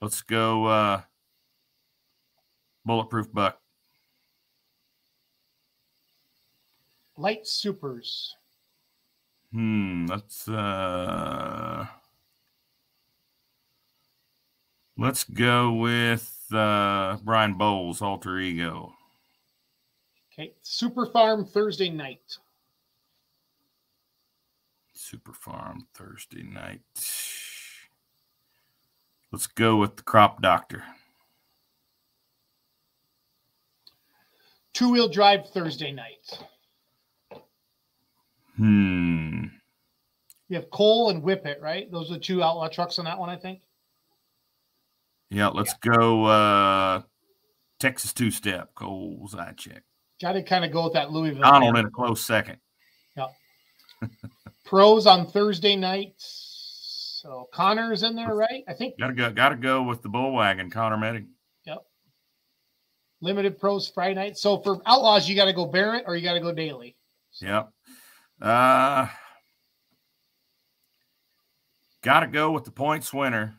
let's go. Uh, bulletproof buck. Light Supers. Hmm. Let's uh, let's go with uh, Brian Bowles, alter ego. Okay. Super Farm Thursday night. Super Farm Thursday night. Let's go with the crop doctor. Two wheel drive Thursday night. Hmm. You have Cole and Whip It, right? Those are the two outlaw trucks on that one, I think. Yeah, let's go uh Texas two step. Cole's I check. Got to kind of go with that Louisville. Donald in a close second. Yeah. (laughs) Pros on Thursday night. So Connor's in there, right? I think Gotta go, gotta go with the bull wagon, Connor Medic. Limited pros Friday night. So for outlaws, you got to go Barrett or you got to go Daily. Yep. Uh gotta go with the points winner.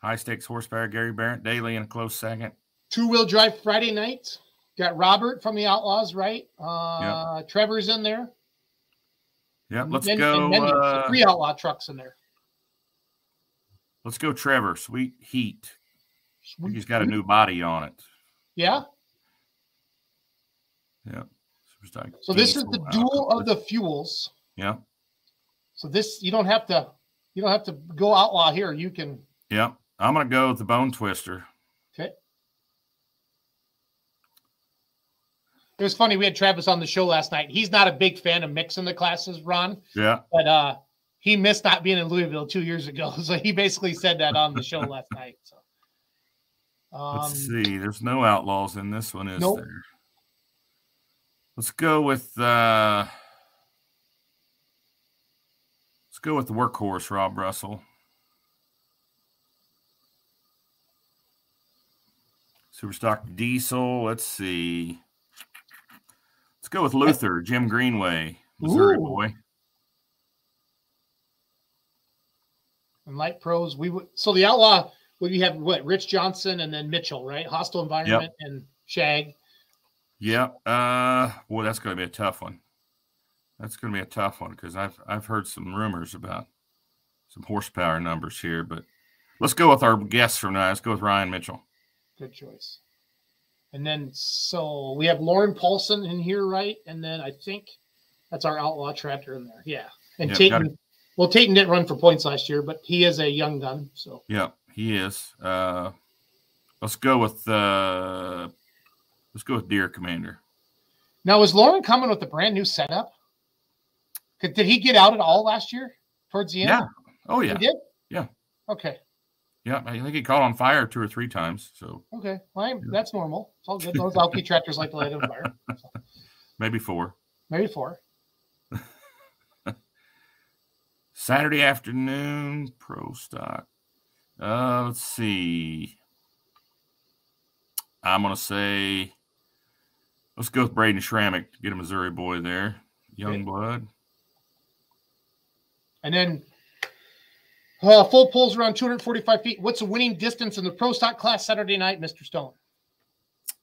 High stakes horsepower, Gary Barrett Daily in a close second. Two wheel drive Friday night. Got Robert from the Outlaws, right? Uh, Trevor's in there. Yep, let's And- go. and uh, three outlaw trucks in there. Let's go, Trevor. Sweet Heat. Think he's got a new body on it. Yeah. Yeah. So this is the dual of the fuels. Yeah. So this you don't have to you don't have to go outlaw here. You can Yeah. I'm gonna go with the bone twister. okay. It was funny. We had Travis on the show last night. He's not a big fan of mixing the classes, Ron, Yeah. but uh he missed not being in Louisville two years ago. (laughs) So he basically said that on the show last night. So um Let's see. There's no outlaws in this one, is Nope. there? Let's go with uh let's go with the workhorse, Rob Russell. Superstock diesel. Let's see. Let's go with Luther, Jim Greenway, Missouri Ooh. boy. and light pros, we would so the outlaw would you have what Rich Johnson and then Mitchell, right? Hostile environment and Shag. Yeah. Uh well that's gonna be a tough one. That's gonna be a tough one because I've I've heard some rumors about some horsepower numbers here, but let's go with our guest from now. Let's go with Ryan Mitchell. Good choice. And then so we have Lauren Paulson in here, right? And then I think that's our outlaw tractor in there. Yeah. And Yep, well, Tayton didn't run for points last year, but he is a young gun. So Yep, he is. Uh let's go with uh let's go with Deer Commander. now is Lauren coming with a brand new setup? Did he get out at all last year towards the end? Yeah. Oh yeah. He did? Yeah. Okay. Yeah. I think he caught on fire two or three times. So Okay. Well, that's normal. It's all good. (laughs) Those LP tractors like to light on fire. (laughs) maybe four. Maybe four. (laughs) Saturday afternoon, pro stock. Uh, let's see. I'm going to say, let's go with Braden Shramick get a Missouri boy there. Young blood. And then uh, full pulls around 245 feet. What's the winning distance in the pro stock class Saturday night, Mr. Stone?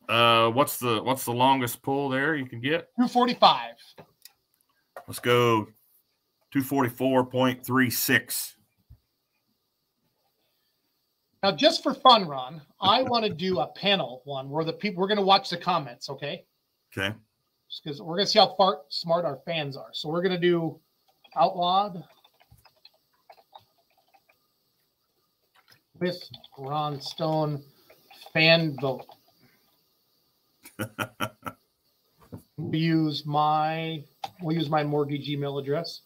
Uh, what's the what's the longest pull there you can get? 245. Let's go 244.36. Now, just for fun, Ron, I want to do a panel one where the people we're going to watch the comments, okay? Okay. Because we're going to see how far smart our fans are. So we're going to do outlawed with Ron Stone fan vote. (laughs) we use my we'll use my mortgage email address.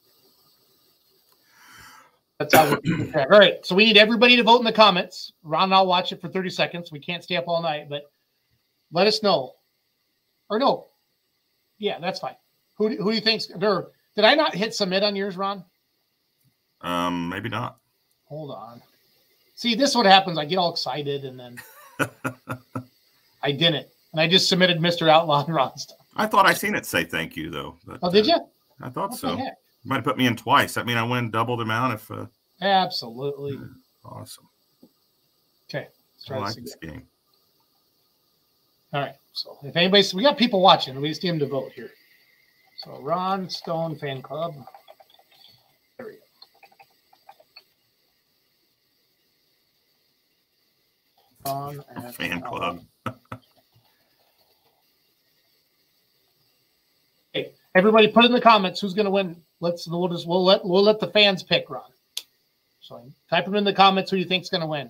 That's how we. All right. So we need everybody to vote in the comments. Ron and I'll watch it for 30 seconds. We can't stay up all night, but let us know. Or no. Yeah, that's fine. Who, do- who do you think's there? Did I not hit submit on yours, Ron? Um, maybe not. Hold on. See, this is what happens. I get all excited and then (laughs) I didn't. And I just submitted Mr. Outlaw and Ron stuff. I thought I seen it say thank you though. But, Oh, did uh, you? I thought What so. Might have put me in twice. I mean I win double the amount if uh, Absolutely. (sighs) awesome. Okay. Let's I like this this again. game. All right. So if anybody's, we got people watching. We just need them to vote here. So Ron Stone Fan Club. There we go. Ron (laughs) Fan club. (laughs) Hey, everybody, put in the comments who's going to win. Let's we'll just we'll let we'll let the fans pick Ron. So type them in the comments who you think's going to win.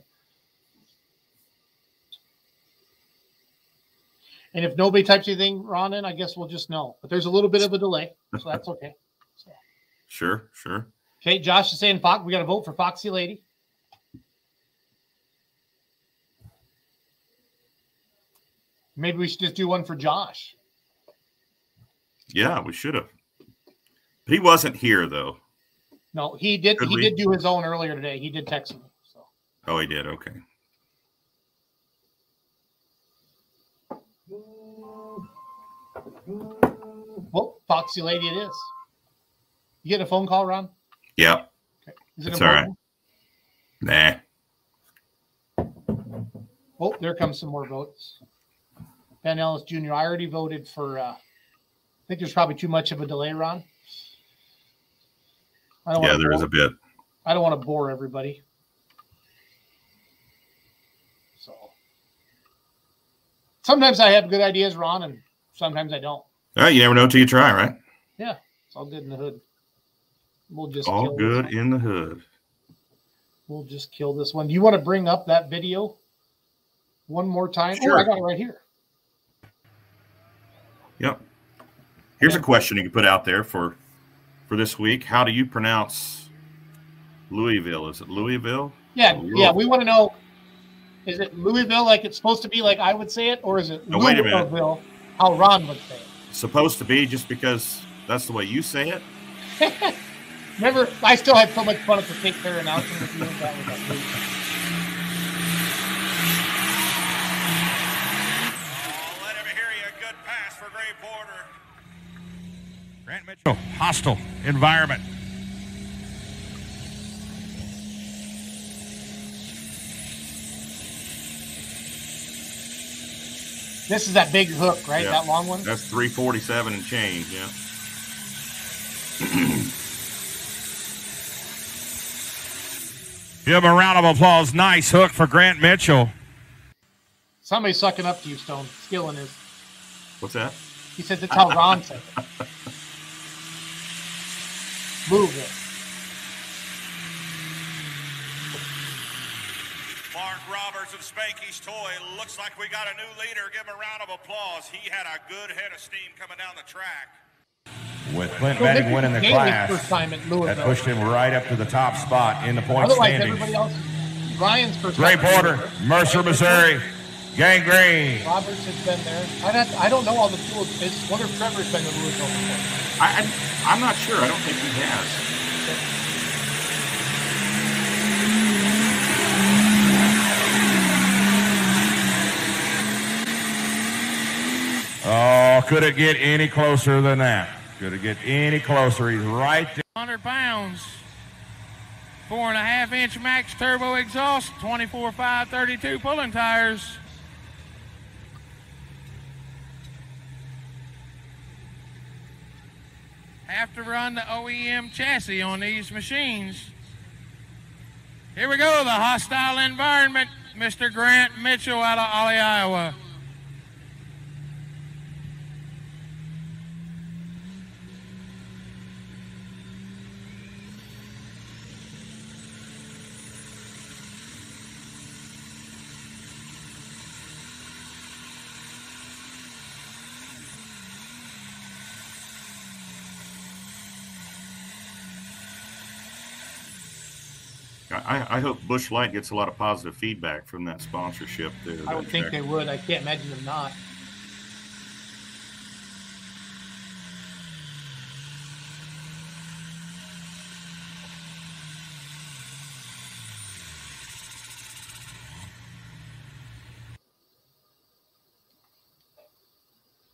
And if nobody types anything, Ron, in, I guess we'll just know. But there's a little bit of a delay, so that's (laughs) okay. So, Sure, sure. okay, Josh is saying Fox. We got to vote for Foxy Lady. Maybe we should just do one for Josh. Yeah, we should have. But he wasn't here though. No, he did. Could he we? did do his own earlier today. He did text me. So. Oh, he did. Okay. Well, Foxy Lady it is. You get a phone call, Ron? Yeah. Is it It's all right. Nah. Oh, there comes some more votes. Ben Ellis Jr. I already voted for. Uh, I think there's probably too much of a delay, Ron. I don't Yeah, there is a bit. I don't want to bore everybody. So sometimes I have good ideas, Ron, and sometimes I don't. Well, you never know till you try, right? Yeah, it's all good in the hood. We'll just All kill this good one. in the hood. We'll just kill this one. Do you want to bring up that video one more time? Oh, I got it right here. Yep. Here's a question you can put out there for for this week. How do you pronounce Louisville? Is it Louisville? Yeah, Oh, yeah. We want to know: is it Louisville like it's supposed to be, like I would say it, or is it No, wait a minute. Louisville, how Ron would say it? Supposed to be just because that's the way you say it? (laughs) it? Remember, I still had so much fun at the Take Care announcement with you. That was a Oh, let him hear you. Good pass for Gray Porter. Grant Mitchell, hostile environment. This is that big hook, right? Yeah. That long one. That's 347 and change. Yeah. Give him a round of applause. Nice hook for Grant Mitchell. Somebody's sucking up to you, Stone. Skilling is. What's that? He says it's how Ron (laughs) said it. Move it. Mark Roberts of Spanky's Toy. Looks like we got a new leader. Give him a round of applause. He had a good head of steam coming down the track. With Clint So this Betting winning the class, first time at that Louisville. pushed him right up to the top spot in the point Otherwise, standings. everybody else. Ryan's first. Gray time Porter, Louisville. Mercer, Missouri, Gangrene. Roberts has been there. I don't, I don't know all the tools. It's wonder if Trevor's been to Louisville before. I, I, I'm not sure. I don't think he has. Oh, could it get any closer than that? Could it get any closer? He's right there. 100 pounds. Four and a half inch max turbo exhaust, 24 5 32 pulling tires. Have to run the OEM chassis on these machines. Here we go, the hostile environment. Mr. Grant Mitchell out of Ollie, Iowa. I, I hope Busch Light gets a lot of positive feedback from that sponsorship. There, I would think they would. I can't imagine them not.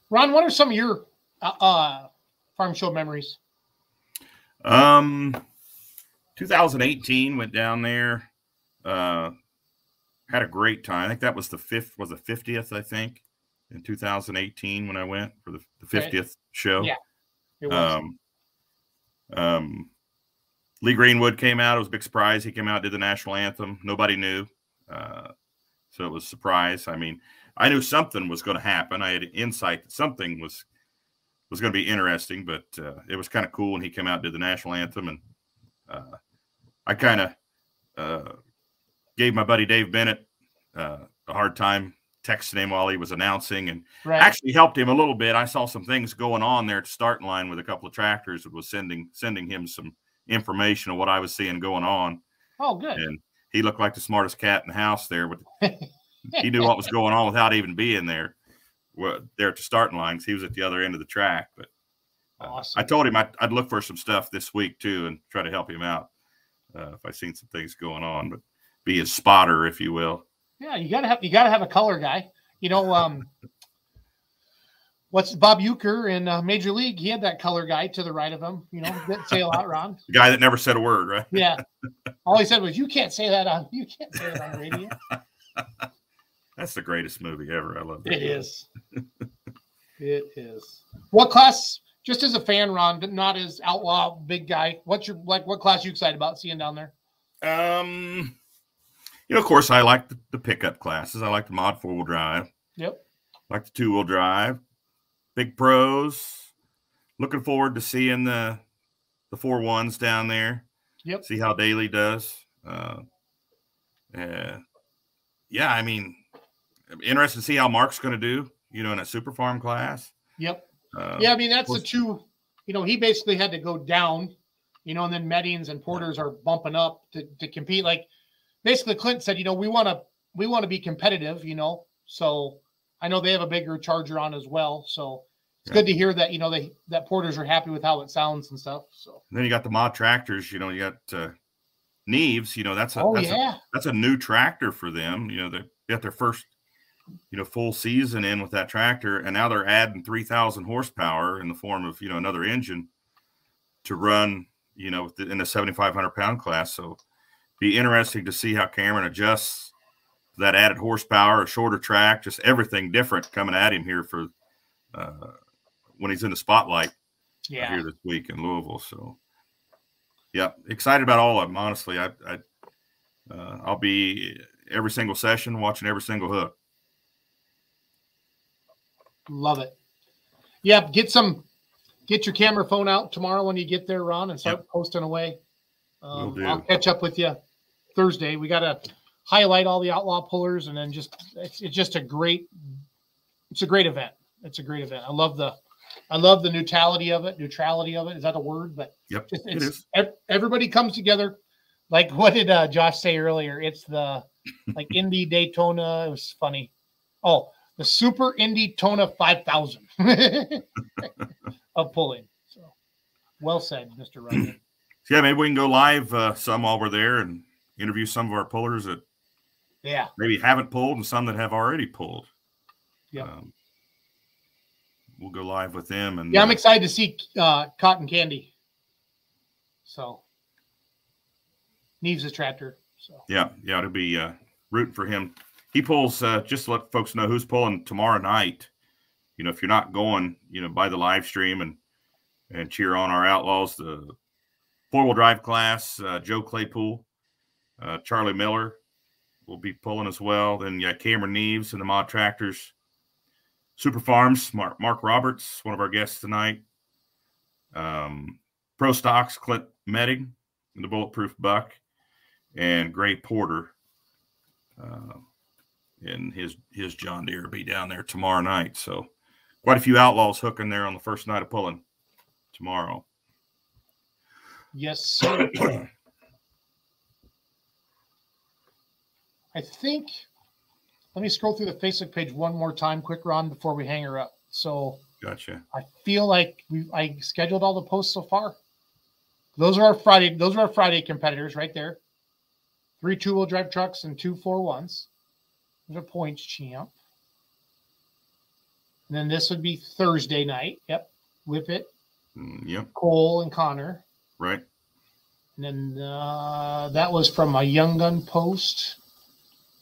Ron, what are some of your uh, uh, farm show memories? Um, 2018 went down there. Uh, had a great time. I think that was the fifth, was the 50th, I think, in 2018 when I went for the, the Okay. 50th show. Yeah, It was. Um, um, Lee Greenwood came out. It was a big surprise. He came out, did the national anthem. Nobody knew. Uh, so it was a surprise. I mean, I knew something was going to happen. I had insight that something was was going to be interesting, but uh, it was kind of cool when he came out did the national anthem. And uh, I kind of uh, gave my buddy Dave Bennett uh, a hard time texting him while he was announcing and right. actually helped him a little bit. I saw some things going on there at the starting line with a couple of tractors that was sending sending him some information of what I was seeing going on. oh, good. And he looked like the smartest cat in the house there. But he knew what was (laughs) going on without even being there. Well, there at the starting lines, he was at the other end of the track. But Awesome. I told him I'd, I'd look for some stuff this week too and try to help him out uh, if I seen some things going on. But be his spotter, if you will. Yeah, you gotta have you gotta have a color guy. You know, um, what's Bob Uecker in uh, Major League? He had that color guy to the right of him. You know, didn't say a lot, Ron. (laughs) The guy that never said a word, right? Yeah, (laughs) all he said was, "You can't say that on you can't say that on radio." (laughs) That's the greatest movie ever. I love it. It is. it is. What class? Just as a fan, Ron, but not as outlaw big guy. What's your like? What class you excited about seeing down there? Um, you know, of course, I like the, the pickup classes. I like the mod four wheel drive. Yep. like the two wheel drive. Big pros. Looking forward to seeing the the four ones down there. Yep. See how Daly does. Uh, uh, yeah, I mean, interested to see how Mark's going to do. You know, in a super farm class. Yep. Uh, Yeah, I mean that's the two. You know, he basically had to go down. You know, and then Meddings and Porters are bumping up to, to compete. Like basically, Clint said, you know, we want to we want to be competitive. You know, so I know they have a bigger charger on as well. So it's Yeah. good to hear that you know they that Porters are happy with how it sounds and stuff. So Then you got the mod tractors. You know, you got uh, Neves. You know, that's a oh that's a yeah, that's a new tractor for them. You know, they got their first, you know, full season in with that tractor, and now they're adding three thousand horsepower in the form of you know another engine to run, you know, with the, in the seventy five hundred pound class. So, be interesting to see how Cameron adjusts that added horsepower, a shorter track, just everything different coming at him here for uh, when he's in the spotlight yeah. here this week in Louisville. So, yeah, excited about all of them. Honestly, I, I uh, I'll be every single session watching every single hook. Love it. Yeah, get some, get your camera phone out tomorrow when you get there, Ron, and start posting away. Um, I'll catch up with you Thursday. We got to highlight all the outlaw pullers, and then just it's, it's just a great, it's a great event. It's a great event. I love the, I love the neutrality of it. Neutrality of it is that a word? But Yep, just it it's everybody comes together. Like what did uh, Josh say earlier? It's the like (laughs) Indy Daytona. It was funny. Oh, the Super Indy Tona 5000 (laughs) of pulling. So well said, Mr. Ryan. Yeah, maybe we can go live uh, some while we're there and interview some of our pullers that yeah. maybe haven't pulled and some that have already pulled. Yeah. Um, we'll go live with them and Yeah, I'm uh, excited to see uh, Cotton Candy. So Neves' a tractor. So Yeah, yeah, it'll be uh, rooting for him. He pulls uh, just to let folks know who's pulling tomorrow night. You know, if you're not going, you know, by the live stream and and cheer on our outlaws. The four wheel drive class, uh, Joe Claypool, uh, Charlie Miller will be pulling as well. Then yeah, Cameron Neves and the Mod Tractors, Super Farms, Mark, Mark Roberts, one of our guests tonight. Um, Pro Stocks, Clint Medding, and the Bulletproof Buck, and Gray Porter. Uh, and his his John Deere will be down there tomorrow night. So quite a few outlaws hooking there on the first night of pulling tomorrow. yes, sir. I think. Let me scroll through the Facebook page one more time, quick, Ron, before we hang her up. So Gotcha. I feel like we I scheduled all the posts so far. Those are our Friday. Those are our Friday competitors right there. Three two-wheel drive trucks and two four ones. There's a points champ. And then this would be Thursday night. Yep, Whippet, Mm, yep. Cole, and Connor. Right. And then uh, that was from a Young Gun post.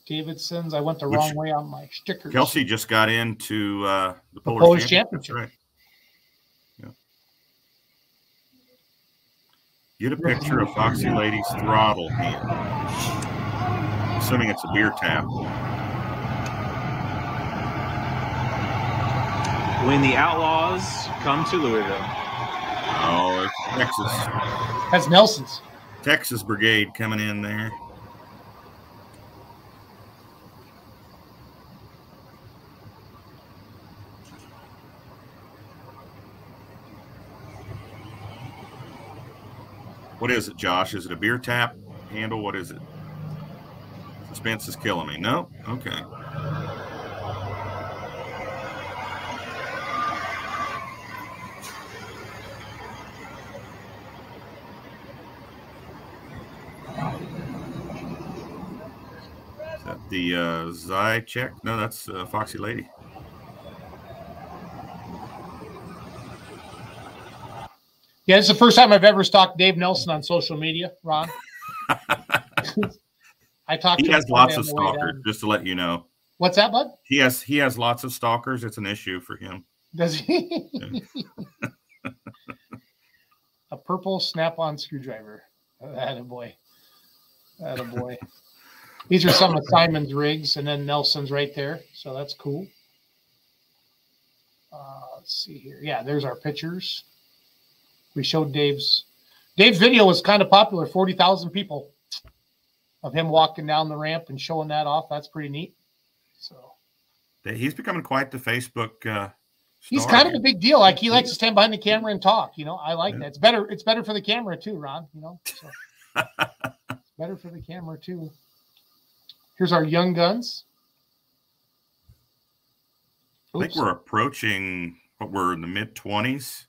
Davidson's. I went the Which- wrong way on my stickers. Kelsey just got into uh, the Polish, Polish Championship. Championship. Right. Yeah. Get a picture of Foxy Lady's throttle here. Assuming it's a beer tap. When the Outlaws come to Louisville. Oh, it's Texas. That's Nelson's. Texas Brigade coming in there. What is it, Josh? Is it a beer tap handle? What is it? Suspense is killing me. No? Okay. The uh, Zychek? No, that's uh, Foxy Lady. Yeah, it's the first time I've ever stalked Dave Nelson on social media, Ron. (laughs) I talked He has lots of the way down. stalkers, just to let you know. What's that, bud? He has he has lots of stalkers. It's an issue for him. Does he? (laughs) a purple snap-on screwdriver. That a boy. That a boy. (laughs) These are some of Simon's rigs, and then Nelson's right there. So that's cool. Uh, let's see here. Yeah, there's our pictures. We showed Dave's. Dave's video was kind of popular. Forty thousand people of him walking down the ramp and showing that off. That's pretty neat. So He's becoming quite the Facebook. Uh, he's kind of a big deal. Like he likes to stand behind the camera and talk. You know, I like Yeah. that. It's better. It's better for the camera too, Ron. You know, so it's (laughs) better for the camera too. Here's our young guns. I think we're approaching what we're in the mid twenties.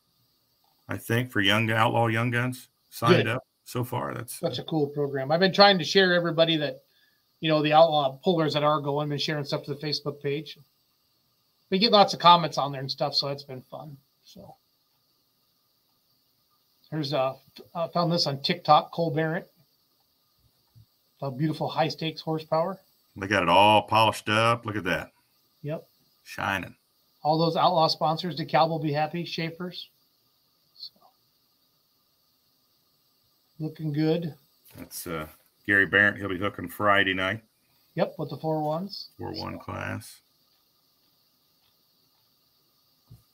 I think for young outlaw young guns signed Good. up so far. That's such a cool program. I've been trying to share everybody that, you know, the outlaw pullers that are going, been sharing stuff to the Facebook page. We get lots of comments on there and stuff, so it's been fun. So here's uh I found this on TikTok, Cole Barrett. A beautiful high stakes horsepower. they got it all polished up. Look at that, Yep. shining. All those outlaw sponsors, DeKalb will be happy, Schaefer's. So looking good. That's uh, Gary Barrett. He'll be hooking Friday night, Yep, with the four ones. four one class.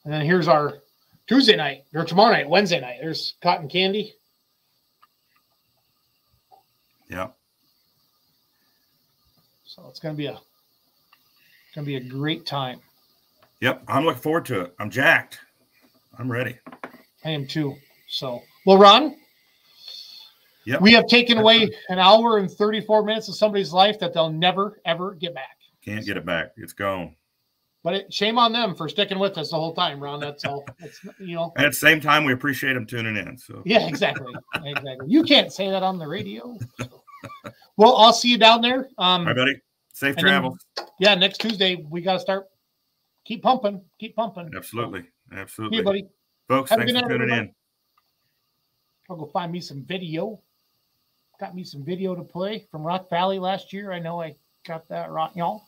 And then here's our Tuesday night or tomorrow night, Wednesday night. There's cotton candy. Yeah, So it's gonna be a gonna be a great time. yep. I'm looking forward to it. I'm jacked. I'm ready. I am too. So well, Ron, Yep. we have taken away an hour and 34 minutes of somebody's life that they'll never ever get back. Can't get it back. It's gone. But it, shame on them for sticking with us the whole time, Ron. That's all. It's you know. And at the same time, we appreciate them tuning in. So Yeah, exactly. exactly. You can't say that on the radio. so. Well, I'll see you down there. Um, right, buddy. Safe and then- travel. yeah, next Tuesday we got to start. Keep pumping. Keep pumping. Absolutely. Absolutely. you, buddy. Folks, Have thanks for tuning everybody. in. I'll go find me some video. Got me some video to play from Rock Valley last year. I know I got that right, y'all.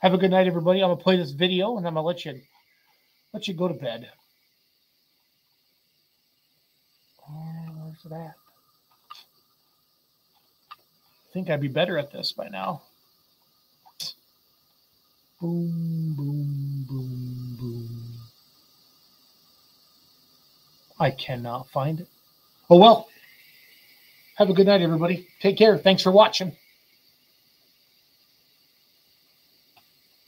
Have a good night, everybody. I'm gonna play this video and I'm gonna let you let you go to bed. Oh, where's it at? I think I'd be better at this by now. Boom, boom, boom, boom. I cannot find it. Oh well. Have a good night, everybody. Take care. Thanks for watching.